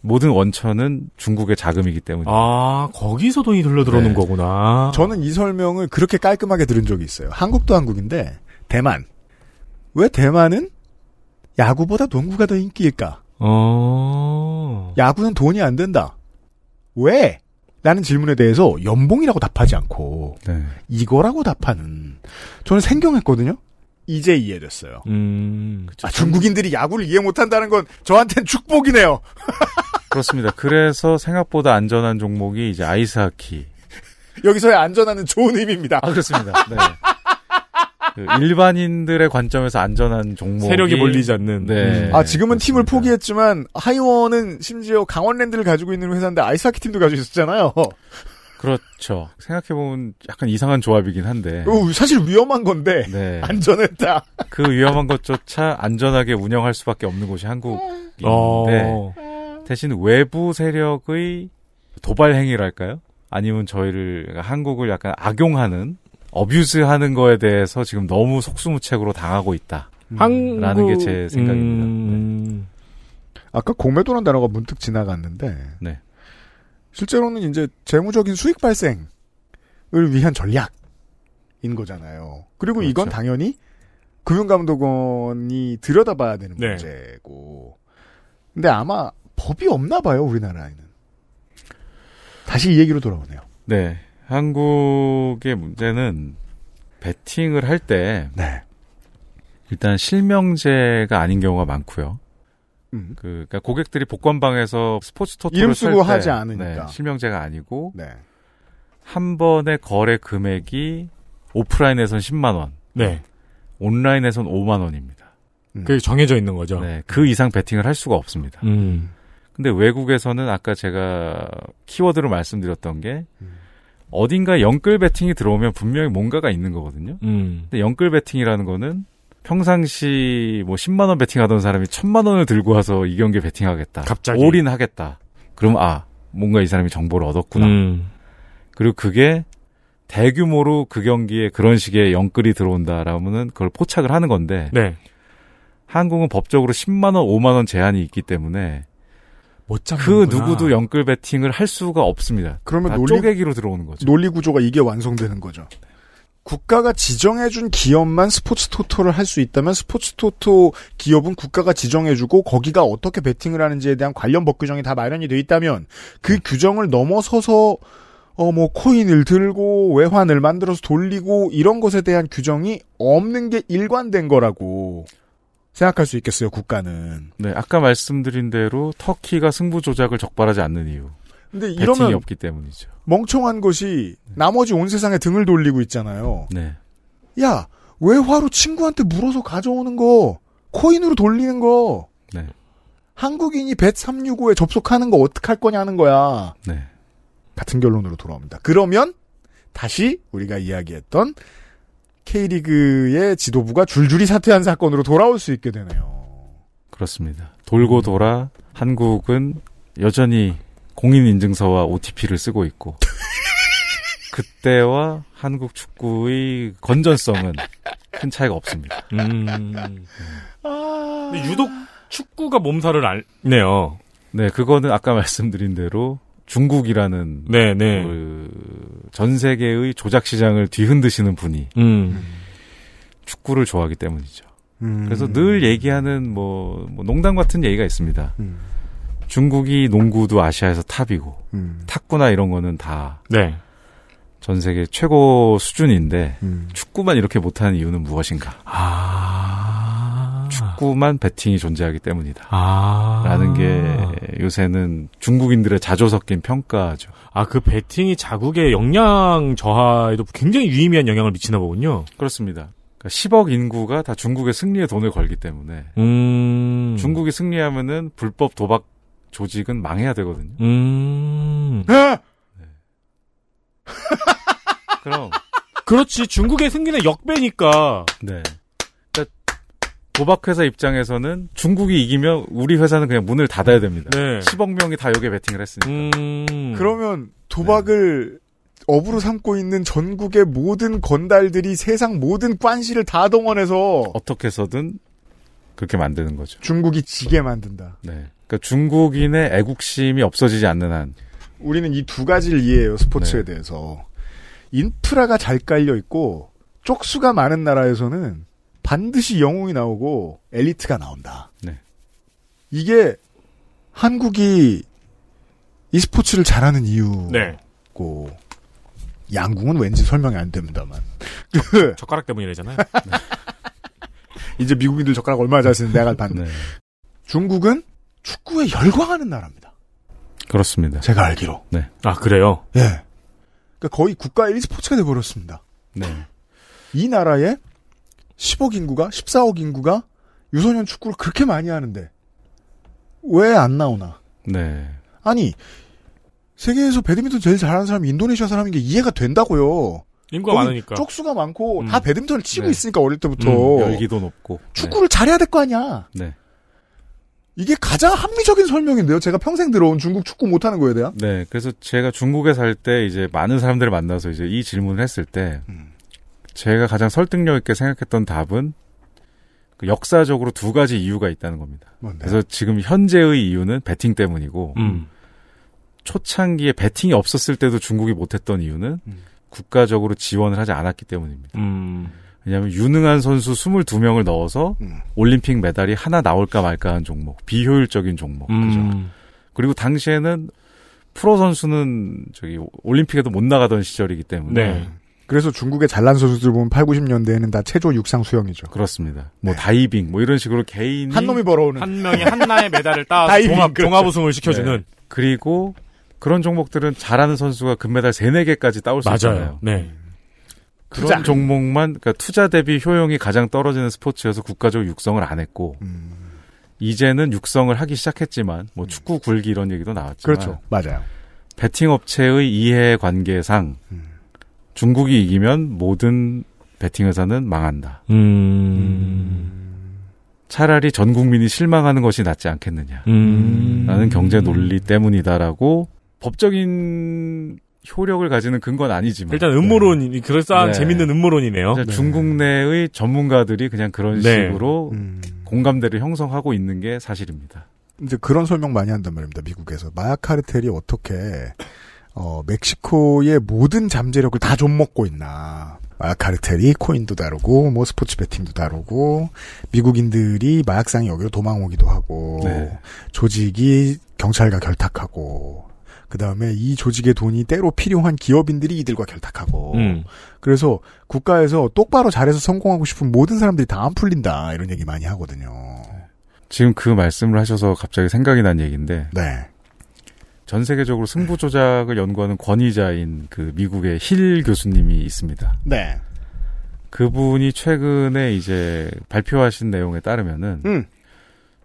모든 원천은 중국의 자금이기 때문에.
아 거기서 돈이 흘러 들어오는
네.
거구나.
저는 이 설명을 그렇게 깔끔하게 들은 적이 있어요. 한국도 한국인데 대만 왜 대만은 야구보다 농구가 더 인기일까?
어.
야구는 돈이 안 된다. 왜? 라는 질문에 대해서 연봉이라고 답하지 않고
네.
이거라고 답하는 저는 생경했거든요. 이제 이해됐어요.
음.
아, 중국인들이 야구를 이해 못한다는 건 저한텐 축복이네요. [laughs]
그렇습니다. 그래서 생각보다 안전한 종목이 이제 아이스하키.
여기서의 안전하는 좋은 의미입니다.
아 그렇습니다. 네. [laughs] 그 일반인들의 관점에서 안전한 종목이
세력이 몰리지 않는.
네.
아 지금은 팀을
그렇습니다.
포기했지만 하이원은 심지어 강원랜드를 가지고 있는 회사인데 아이스하키 팀도 가지고 있었잖아요.
그렇죠. 생각해 보면 약간 이상한 조합이긴 한데.
어, 사실 위험한 건데
네. [laughs]
안전했다.
그 위험한 것조차 안전하게 운영할 수밖에 없는 곳이 한국인데
어.
대신 외부 세력의 도발 행위랄까요? 아니면 저희를 한국을 약간 악용하는 어뷰즈하는 거에 대해서 지금 너무 속수무책으로 당하고 있다.
한국
라는 게 제 생각입니다.
음.
아까 공매도란 단어가 문득 지나갔는데
네.
실제로는 이제 재무적인 수익 발생을 위한 전략인 거잖아요. 그리고 이건
그렇죠.
당연히 금융감독원이 들여다봐야 되는
네.
문제고. 근데 아마 법이 없나 봐요, 우리나라에는. 다시 이 얘기로 돌아오네요.
네. 한국의 문제는 베팅을 할때
네.
일단 실명제가 아닌 경우가 많고요.
음.
그 그러니까 고객들이 복권방에서 스포츠 토토를
이름 쓰고
살 때,
하지 않으니까.
네, 실명제가 아니고
네.
한 번의 거래 금액이 오프라인에선 10만 원,
네.
온라인에선 5만 원입니다.
그게 정해져 있는 거죠.
네, 그 이상 베팅을 할 수가 없습니다.
음.
근데 외국에서는 아까 제가 키워드로 말씀드렸던 게 어딘가 영끌 베팅이 들어오면 분명히 뭔가가 있는 거거든요.
음.
근데 영끌 베팅이라는 거는 평상시 뭐 10만 원 베팅하던 사람이 1000만 원을 들고 와서 이 경기에 베팅하겠다.
갑자기.
올인 하겠다. 그럼 아, 뭔가 이 사람이 정보를 얻었구나.
음.
그리고 그게 대규모로 그 경기에 그런 식의 영끌이 들어온다라면은 그걸 포착을 하는 건데
네.
한국은 법적으로 10만 원, 5만 원 제한이 있기 때문에 못그 누구도 영끌 베팅을 할 수가 없습니다.
그러면
다
논리-
쪼개기로 들어오는 거죠.
논리 구조가 이게 완성되는 거죠. 국가가 지정해준 기업만 스포츠 토토를 할 수 있다면 스포츠 토토 기업은 국가가 지정해주고 거기가 어떻게 베팅을 하는지에 대한 관련 법 규정이 다 마련이 돼 있다면 그 규정을 넘어서서 어 뭐 코인을 들고 외환을 만들어서 돌리고 이런 것에 대한 규정이 없는 게 일관된 거라고 생각할 수 있겠어요 국가는.
네, 아까 말씀드린 대로 터키가 승부 조작을 적발하지 않는 이유.
근데 이러면
없기 때문이죠.
멍청한 것이 나머지 온 세상에 등을 돌리고 있잖아요.
네.
야, 외화로 친구한테 물어서 가져오는 거, 코인으로 돌리는 거,
네.
한국인이 벳 365에 접속하는 거 어떡할 거냐는 거야.
네.
같은 결론으로 돌아옵니다. 그러면 다시 우리가 이야기했던 K리그의 지도부가 줄줄이 사퇴한 사건으로 돌아올 수 있게 되네요.
그렇습니다. 돌고
음.
돌아 한국은 여전히 공인 인증서와 OTP를 쓰고 있고 [laughs] 그때와 한국 축구의 건전성은 큰 차이가 없습니다.
음. 근데 유독 축구가 몸살을 앓네요.
네, 그거는 아까 말씀드린 대로 중국이라는
네, 네.
그전 세계의 조작 시장을 뒤흔드시는 분이
음.
축구를 좋아하기 때문이죠.
음.
그래서 늘 얘기하는 뭐, 뭐 농담 같은 얘기가 있습니다.
음.
중국이 농구도 아시아에서 탑이고
음.
탁구나 이런 거는 다
네.
전 세계 최고 수준인데
음.
축구만 이렇게 못하는 이유는 무엇인가?
아.
축구만 베팅이 존재하기 때문이다.
아.
라는 게 요새는 중국인들의 자조 섞인 평가죠.
아, 그 배팅이 자국의 역량 저하에도 굉장히 유의미한 영향을 미치나 보군요.
그렇습니다. 그러니까 10억 인구가 다 중국의 승리에 돈을 걸기 때문에
음.
중국이 승리하면은 불법 도박 조직은 망해야 되거든요.
음.
아! [laughs]
그럼
그렇지. 중국의 승리는 역배니까.
네. 도박회사 입장에서는 중국이 이기면 우리 회사는 그냥 문을 닫아야 됩니다.
네.
10억 명이 다 여기에 베팅을 했으니까.
음.
그러면 도박을 업으로 삼고 있는 전국의 모든 건달들이 세상 모든 관시를 다 동원해서
어떻게 해서든 그렇게 만드는 거죠.
중국이 지게 만든다.
네. 그러니까 중국인의 애국심이 없어지지 않는 한
우리는 이 두 가지를 이해해요 스포츠에
네.
대해서 인프라가 잘 깔려 있고 쪽수가 많은 나라에서는 반드시 영웅이 나오고 엘리트가 나온다.
네.
이게 한국이 이 스포츠를 잘하는 이유고
네.
양궁은 왠지 설명이 안 됩니다만 [laughs] 그
젓가락 때문이래잖아요. [laughs]
이제 미국인들 젓가락 얼마나 잘 쓰는데 내가 봤는데
네.
중국은 축구에 열광하는 나라입니다.
그렇습니다.
제가 알기로.
네.
아, 그래요?
예. 그러니까 거의 국가의 1스포츠가 돼버렸습니다.
네.
이 나라에 10억 인구가 14억 인구가 유소년 축구를 그렇게 많이 하는데 왜 안 나오나?
네.
아니 세계에서 배드민턴 제일 잘하는 사람이 인도네시아 사람인 게 이해가 된다고요.
인구가 많으니까.
쪽수가 많고
음.
다 배드민턴을 치고
네.
있으니까 어릴 때부터
음, 열기도 높고.
축구를 잘해야 될 거 아니야.
네.
이게 가장 합리적인 설명인데요. 제가 평생 들어온 중국 축구 못하는 거에 대한.
네. 그래서 제가 중국에 살 때 이제 많은 사람들을 만나서 이제 이 질문을 했을 때
음.
제가 가장 설득력 있게 생각했던 답은 그 역사적으로 두 가지 이유가 있다는 겁니다.
뭔데요?
그래서 지금 현재의 이유는 베팅 때문이고
음.
초창기에 베팅이 없었을 때도 중국이 못했던 이유는
음.
국가적으로 지원을 하지 않았기 때문입니다.
음.
왜냐하면 유능한 선수 22명을 넣어서
음.
올림픽 메달이 하나 나올까 말까 한 종목, 비효율적인 종목. 그죠?
음.
그리고 당시에는 프로 선수는 저기 올림픽에도 못 나가던 시절이기 때문에
네.
그래서 중국의 잘난 선수들 보면 8, 90년대에는 다 체조 육상 수영이죠.
그렇습니다. 뭐 다이빙 뭐 이런 식으로 개인이
한 놈이 벌어오는
한 명이 한나의 메달을 따 [laughs]
다이빙,
종합,
그렇죠.
종합 우승을 시켜주는.
네. 그리고 그런 종목들은 잘하는 선수가 금메달 3, 4개까지 따올 수
맞아요.
있잖아요.
네.
그런
투자.
종목만 그러니까 투자 대비 효용이 가장 떨어지는 스포츠여서 국가적 육성을 안 했고
음.
이제는 육성을 하기 시작했지만 뭐 축구 굴기 이런 얘기도 나왔지만
그렇죠. 맞아요.
베팅 업체의 이해 관계상
음.
중국이 이기면 모든 베팅 회사는 망한다.
음.
차라리 전 국민이 실망하는 것이 낫지 않겠느냐.
음.
라는 경제 논리 때문이다라고 법적인 효력을 가지는 근거는 아니지만
일단 음모론이 그럴싸한
네.
재밌는 음모론이네요.
그러니까 중국 내의 전문가들이 그냥 그런
네.
식으로
음.
공감대를 형성하고 있는 게 사실입니다.
이제 그런 설명 많이 한단 말입니다. 미국에서 마약 카르텔이 어떻게 어, 멕시코의 모든 잠재력을 다 좀 먹고 있나. 마약 카르텔이 코인도 다루고 뭐 스포츠 베팅도 다루고 미국인들이 마약상이 여기로 도망 오기도 하고
네.
조직이 경찰과 결탁하고 그 다음에 이 조직의 돈이 때로 필요한 기업인들이 이들과 결탁하고
음.
그래서 국가에서 똑바로 잘해서 성공하고 싶은 모든 사람들이 다 안 풀린다 이런 얘기 많이 하거든요.
지금 그 말씀을 하셔서 갑자기 생각이 난 얘기인데
네.
전 세계적으로 승부 조작을 연구하는 권위자인 그 미국의 힐 교수님이 있습니다.
네.
그분이 최근에 이제 발표하신 내용에 따르면은
음.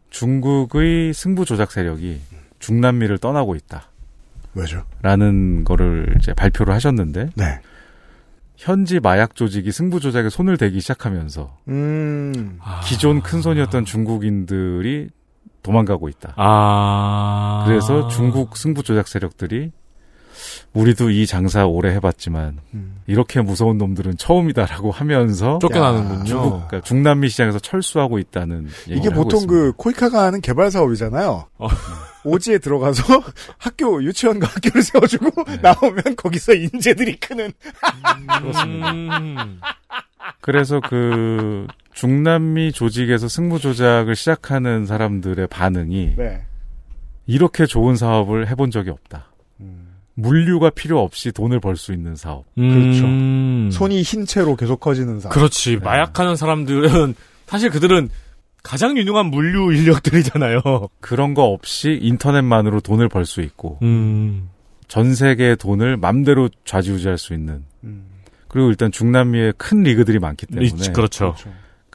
중국의 승부 조작 세력이 중남미를 떠나고 있다.
왜죠?
라는 거를 이제 발표를 하셨는데
네.
현지 마약 조직이 승부 조작에 손을 대기 시작하면서
음.
기존 큰 손이었던 중국인들이 도망가고 있다.
아.
그래서 중국 승부 조작 세력들이 우리도 이 장사 오래 해봤지만
음.
이렇게 무서운 놈들은 처음이다라고 하면서
쫓겨나는군요.
중국, 그러니까 중남미 시장에서 철수하고 있다는
이게 보통
있습니다.
그 코이카가 하는 개발 사업이잖아요.
어. [laughs]
오지에 들어가서 [laughs] 학교 유치원과 학교를 세워주고
네. [laughs]
나오면 거기서 인재들이 크는
음.
그래서 그 중남미 조직에서 승부 조작을 시작하는 사람들의 반응이
네.
이렇게 좋은 사업을 해본 적이 없다.
음.
물류가 필요 없이 돈을 벌 수 있는 사업.
음.
손이 흰 채로 계속 커지는 사람.
그렇지. 마약하는 사람들은 사실 그들은 가장 유능한 물류 인력들이잖아요. [laughs]
그런 거 없이 인터넷만으로 돈을 벌 수 있고
음.
전 세계의 돈을 맘대로 좌지우지할 수 있는
음.
그리고 일단 중남미에 큰 리그들이 많기 때문에
있지, 그렇죠.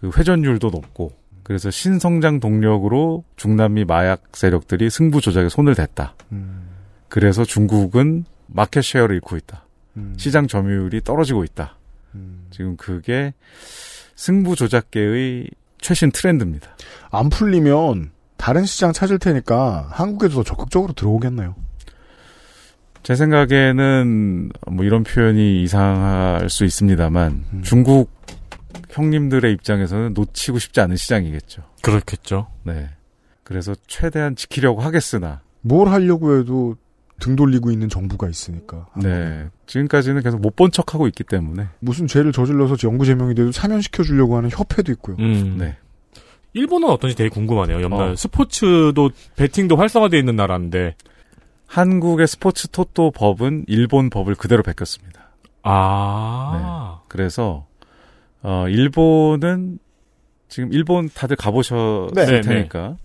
그 회전율도 높고 그래서 신성장 동력으로 중남미 마약 세력들이 승부 조작에 손을 댔다.
음.
그래서 중국은 마켓 쉐어를 잃고 있다.
음.
시장 점유율이 떨어지고 있다.
음.
지금 그게 승부 조작계의 최신 트렌드입니다.
안 풀리면 다른 시장 찾을 테니까 한국에도 더 적극적으로 들어오겠네요.
제 생각에는 뭐 이런 표현이 이상할 수 있습니다만 중국 형님들의 입장에서는 놓치고 싶지 않은 시장이겠죠.
그렇겠죠.
네. 그래서 최대한 지키려고 하겠으나
뭘 하려고 해도 등 돌리고 있는 정부가 있으니까.
네. 지금까지는 계속 못 본 척하고 있기 때문에
무슨 죄를 저질러서 연구 제명이 돼도 사면시켜 주려고 하는 협회도 있고요.
음.
네.
일본은 어떤지 되게 궁금하네요. 옆날
어.
스포츠도 베팅도 활성화되어 있는 나라인데.
한국의 스포츠 토토 법은 일본 법을 그대로 베꼈습니다.
아.
그래서 어 일본은 지금 일본 다들 가보셨을
네, 네,
테니까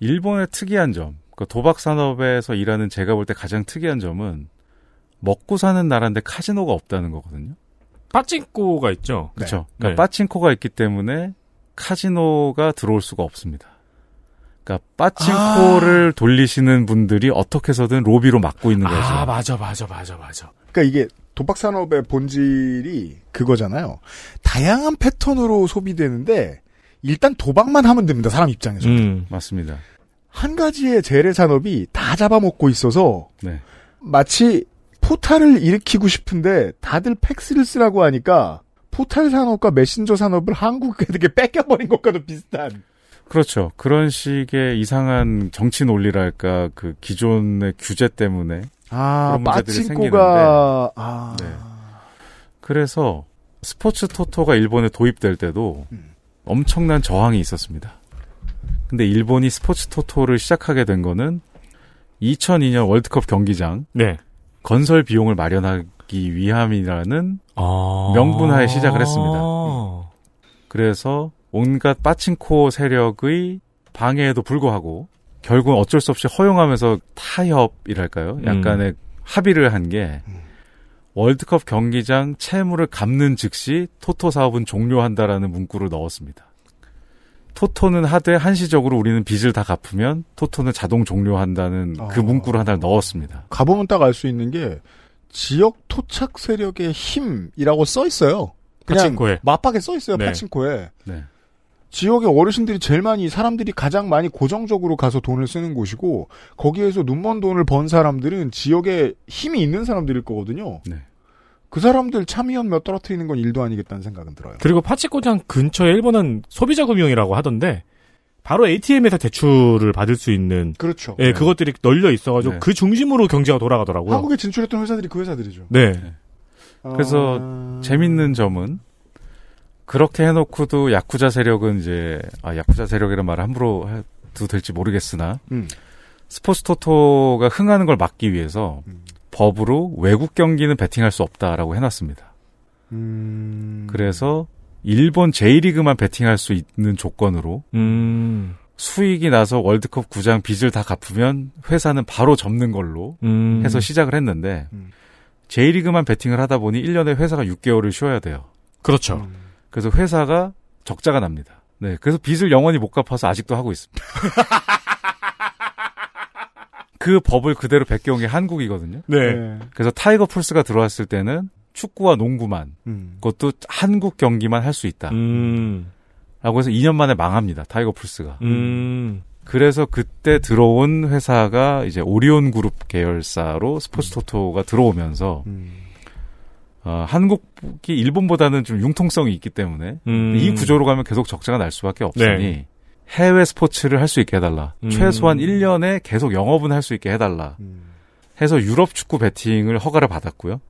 일본의 특이한 점, 그 도박 산업에서 일하는 제가 볼 때 가장 특이한 점은 먹고 사는 나라인데 카지노가 없다는 거거든요.
빠찡코가 있죠.
그렇죠.
네.
그러니까 빠칭코가 있기 때문에 카지노가 들어올 수가 없습니다. 그러니까 빠칭코를 돌리시는 분들이 어떻게 해서든 로비로 막고 있는 거죠.
아, 맞아, 맞아, 맞아, 맞아.
그러니까 이게 도박 산업의 본질이 그거잖아요. 다양한 패턴으로 소비되는데 일단 도박만 하면 됩니다. 사람 입장에서.
음.
맞습니다.
한 가지의 재래 산업이 다 잡아먹고 있어서
네.
마치 포탈을 일으키고 싶은데 다들 팩스를 쓰라고 하니까 포탈 산업과 메신저 산업을 한국에게 뺏겨버린 것과도 비슷한.
그렇죠. 그런 식의 이상한 정치 논리랄까 그 기존의 규제 때문에
아,
그런 문제들이
빠친코가 아,
네. 그래서 스포츠 토토가 일본에 도입될 때도 엄청난 저항이 있었습니다. 근데 일본이 스포츠 토토를 시작하게 된 거는 2002년 월드컵 경기장
네.
건설 비용을 마련하기 위함이라는
아.
명분하에 시작을 했습니다. 그래서 온갖 빠친코 세력의 방해에도 불구하고 결국은 어쩔 수 없이 허용하면서 타협이랄까요? 약간의 합의를 한 게 월드컵 경기장 채무를 갚는 즉시 토토 사업은 종료한다라는 문구를 넣었습니다. 토토는 하되 한시적으로 우리는 빚을 다 갚으면 토토는 자동 종료한다는 그 문구를 하나를 넣었습니다.
가보면 딱 알 수 있는 게 지역 토착 세력의 힘이라고 써 있어요. 그냥
파친코에.
맞박에 써 있어요.
네.
파친코에.
네.
지역의 어르신들이 제일 많이 사람들이 가장 많이 고정적으로 가서 돈을 쓰는 곳이고 거기에서 눈먼 돈을 번 사람들은 지역에 힘이 있는 사람들일 거거든요.
네.
그 사람들 참여연 몇 떨어뜨리는 건 일도 아니겠다는 생각은 들어요.
그리고 파치코장 근처에 일본은 소비자 금융이라고 하던데 바로 ATM에서 대출을 받을 수 있는
그렇죠.
예,
네.
그것들이 널려 있어가지고
네.
그 중심으로 경제가 돌아가더라고요.
한국에 진출했던 회사들이 그 회사들이죠.
네.
그래서
아.
재밌는 점은 그렇게 해놓고도 야쿠자 세력은 이제 아 야쿠자 세력이라는 말을 함부로 해도 될지 모르겠으나
음.
스포츠 토토가 흥하는 걸 막기 위해서 법으로 외국 경기는 베팅할 수 없다라고 해놨습니다.
음.
그래서 일본 J리그만 베팅할 수 있는 조건으로
음.
수익이 나서 월드컵 구장 빚을 다 갚으면 회사는 바로 접는 걸로
음.
해서 시작을 했는데 J리그만 베팅을 하다 보니 1년에 회사가 6개월을 쉬어야 돼요.
그렇죠.
그래서 회사가 적자가 납니다. 네, 그래서 빚을 영원히 못 갚아서 아직도 하고 있습니다. [laughs] 그 법을 그대로 베껴온 게 한국이거든요.
네.
그래서 타이거 풀스가 들어왔을 때는 축구와 농구만,
음.
그것도 한국 경기만 할 수 있다.
음.
라고 해서 2년 만에 망합니다. 타이거 풀스가.
음.
그래서 그때 들어온 회사가 이제 오리온 그룹 계열사로 스포츠 토토가 들어오면서 어, 한국이 일본보다는 좀 융통성이 있기 때문에
음.
이 구조로 가면 계속 적자가 날 수밖에 없으니
네.
해외 스포츠를 할 수 있게 해달라.
음.
최소한 1년에 계속 영업은 할 수 있게 해달라. 해서 유럽 축구 베팅을 허가를 받았고요.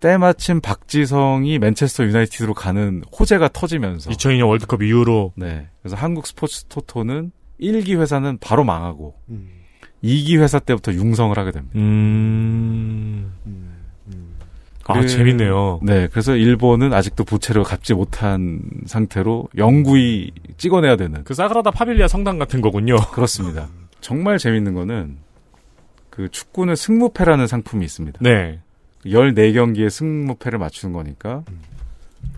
때마침 박지성이 맨체스터 유나이티드로 가는 호재가 터지면서
2002년 월드컵 이후로
네. 그래서 한국 스포츠 토토는 1기 회사는 바로 망하고
음.
2기 회사 때부터 융성을 하게 됩니다.
음. 아, 재밌네요.
네, 그래서 일본은 아직도 부채를 갚지 못한 상태로 영구히 찍어내야 되는.
그 사그라다 파빌리아 성당 같은 거군요. [laughs]
그렇습니다. 정말 재밌는 거는 그 축구는 승무패라는 상품이 있습니다.
네.
14경기의 승무패를 맞추는 거니까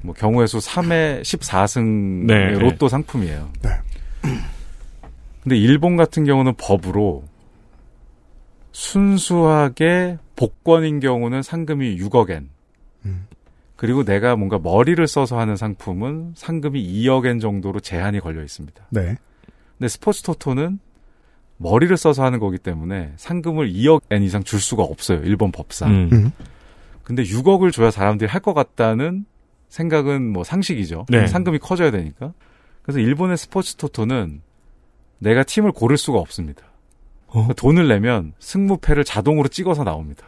뭐 경우의 수 3회 14승의
네.
로또 상품이에요.
네.
근데 일본 같은 경우는 법으로 순수하게 복권인 경우는 상금이 6억엔. 그리고 내가 뭔가 머리를 써서 하는 상품은 상금이 2억엔 정도로 제한이 걸려 있습니다.
네.
근데 스포츠 토토는 머리를 써서 하는 거기 때문에 상금을 2억엔 이상 줄 수가 없어요. 일본 법상.
음.
음.
근데 6억을 줘야 사람들이 할 것 같다는 생각은 뭐 상식이죠.
네.
상금이 커져야 되니까. 그래서 일본의 스포츠 토토는 내가 팀을 고를 수가 없습니다. 그러니까 돈을 내면 승무패를 자동으로 찍어서 나옵니다.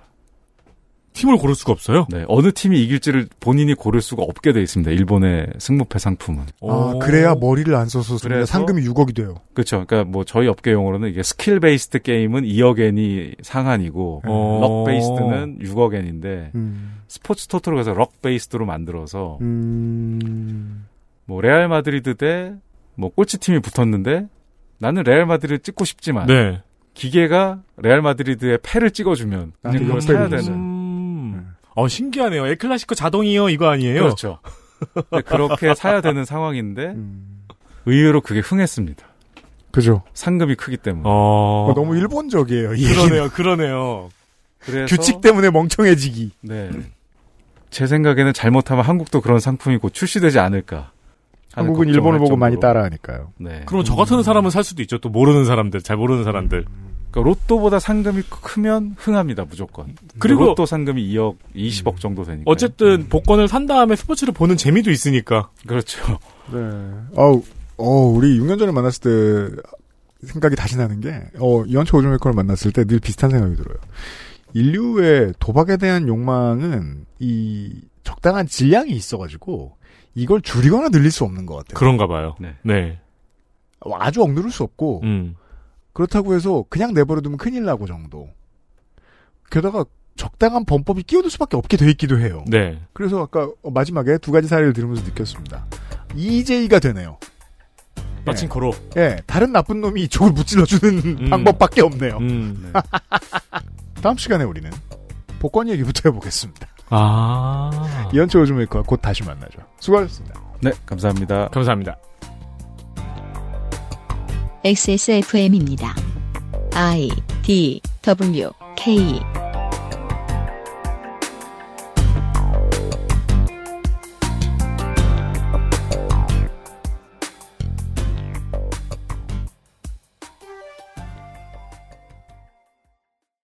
팀을 고를 수가 없어요?
네, 어느 팀이 이길지를 본인이 고를 수가 없게 돼 있습니다. 일본의 승무패 상품은.
아, 그래야 머리를 안 써서
그래서-
상금이 6억이 돼요.
그렇죠. 그러니까 뭐 저희 업계 용어로는 이게 skill based 게임은 2억 엔이 상한이고
어.
luck based는 6억 엔인데
음.
스포츠 토토로 가서 luck based로 만들어서
음.
뭐 레알 마드리드 대 뭐 꼴찌 팀이 붙었는데 나는 레알 마드리드 찍고 싶지만
네.
기계가 레알 마드리드의 패를 찍어주면
아,
그걸
음.
사야
음.
되는
음. 어, 신기하네요. 엘클라시코 자동이요, 이거 아니에요?
그렇죠. 근데 그렇게 사야 되는 상황인데
음.
의외로 그게 흥했습니다.
그죠.
상금이 크기 때문에.
어.
어, 너무 일본적이에요. 이
그러네요, 그러네요.
그래서
규칙 때문에 멍청해지기.
네. 제 생각에는 잘못하면 한국도 그런 상품이 곧 출시되지 않을까.
한국은
걱정을
일본을
할
보고 많이
정도로.
따라하니까요.
네.
그럼 저 같은 사람은 살 수도 있죠. 또 모르는 사람들, 잘 모르는 사람들.
그러니까 로또보다 상금이 크면 흥합니다, 무조건.
그리고-
로또 상금이 2억, 20억 정도 되니까.
어쨌든 복권을 산 다음에 스포츠를 보는 재미도 있으니까.
그렇죠. [laughs]
네. 어우, 어, 우리 6년 전에 만났을 때 생각이 다시 나는 게, 어, 이현철 오즈메이커를 만났을 때 늘 비슷한 생각이 들어요. 인류의 도박에 대한 욕망은 이 적당한 질량이 있어가지고 이걸 줄이거나 늘릴 수 없는 것 같아요.
그런가 봐요.
네.
네.
아주 억누를 수 없고
음.
그렇다고 해서 그냥 내버려두면 큰일 나고 정도. 게다가 적당한 범법이 끼어들 수밖에 없게 돼 있기도 해요.
네.
그래서 아까 마지막에 두 가지 사례를 들으면서 느꼈습니다. EJ가 되네요.
빠친코로.
예, 다른 나쁜 놈이 이쪽을 무찔러주는 방법밖에 없네요.
음. [laughs]
다음 시간에 우리는 복권 얘기부터 해보겠습니다.
아.
이현철 오즈메이커와 곧 다시 만나죠. 수고하셨습니다.
네, 감사합니다.
감사합니다.
XSFM입니다. I D W K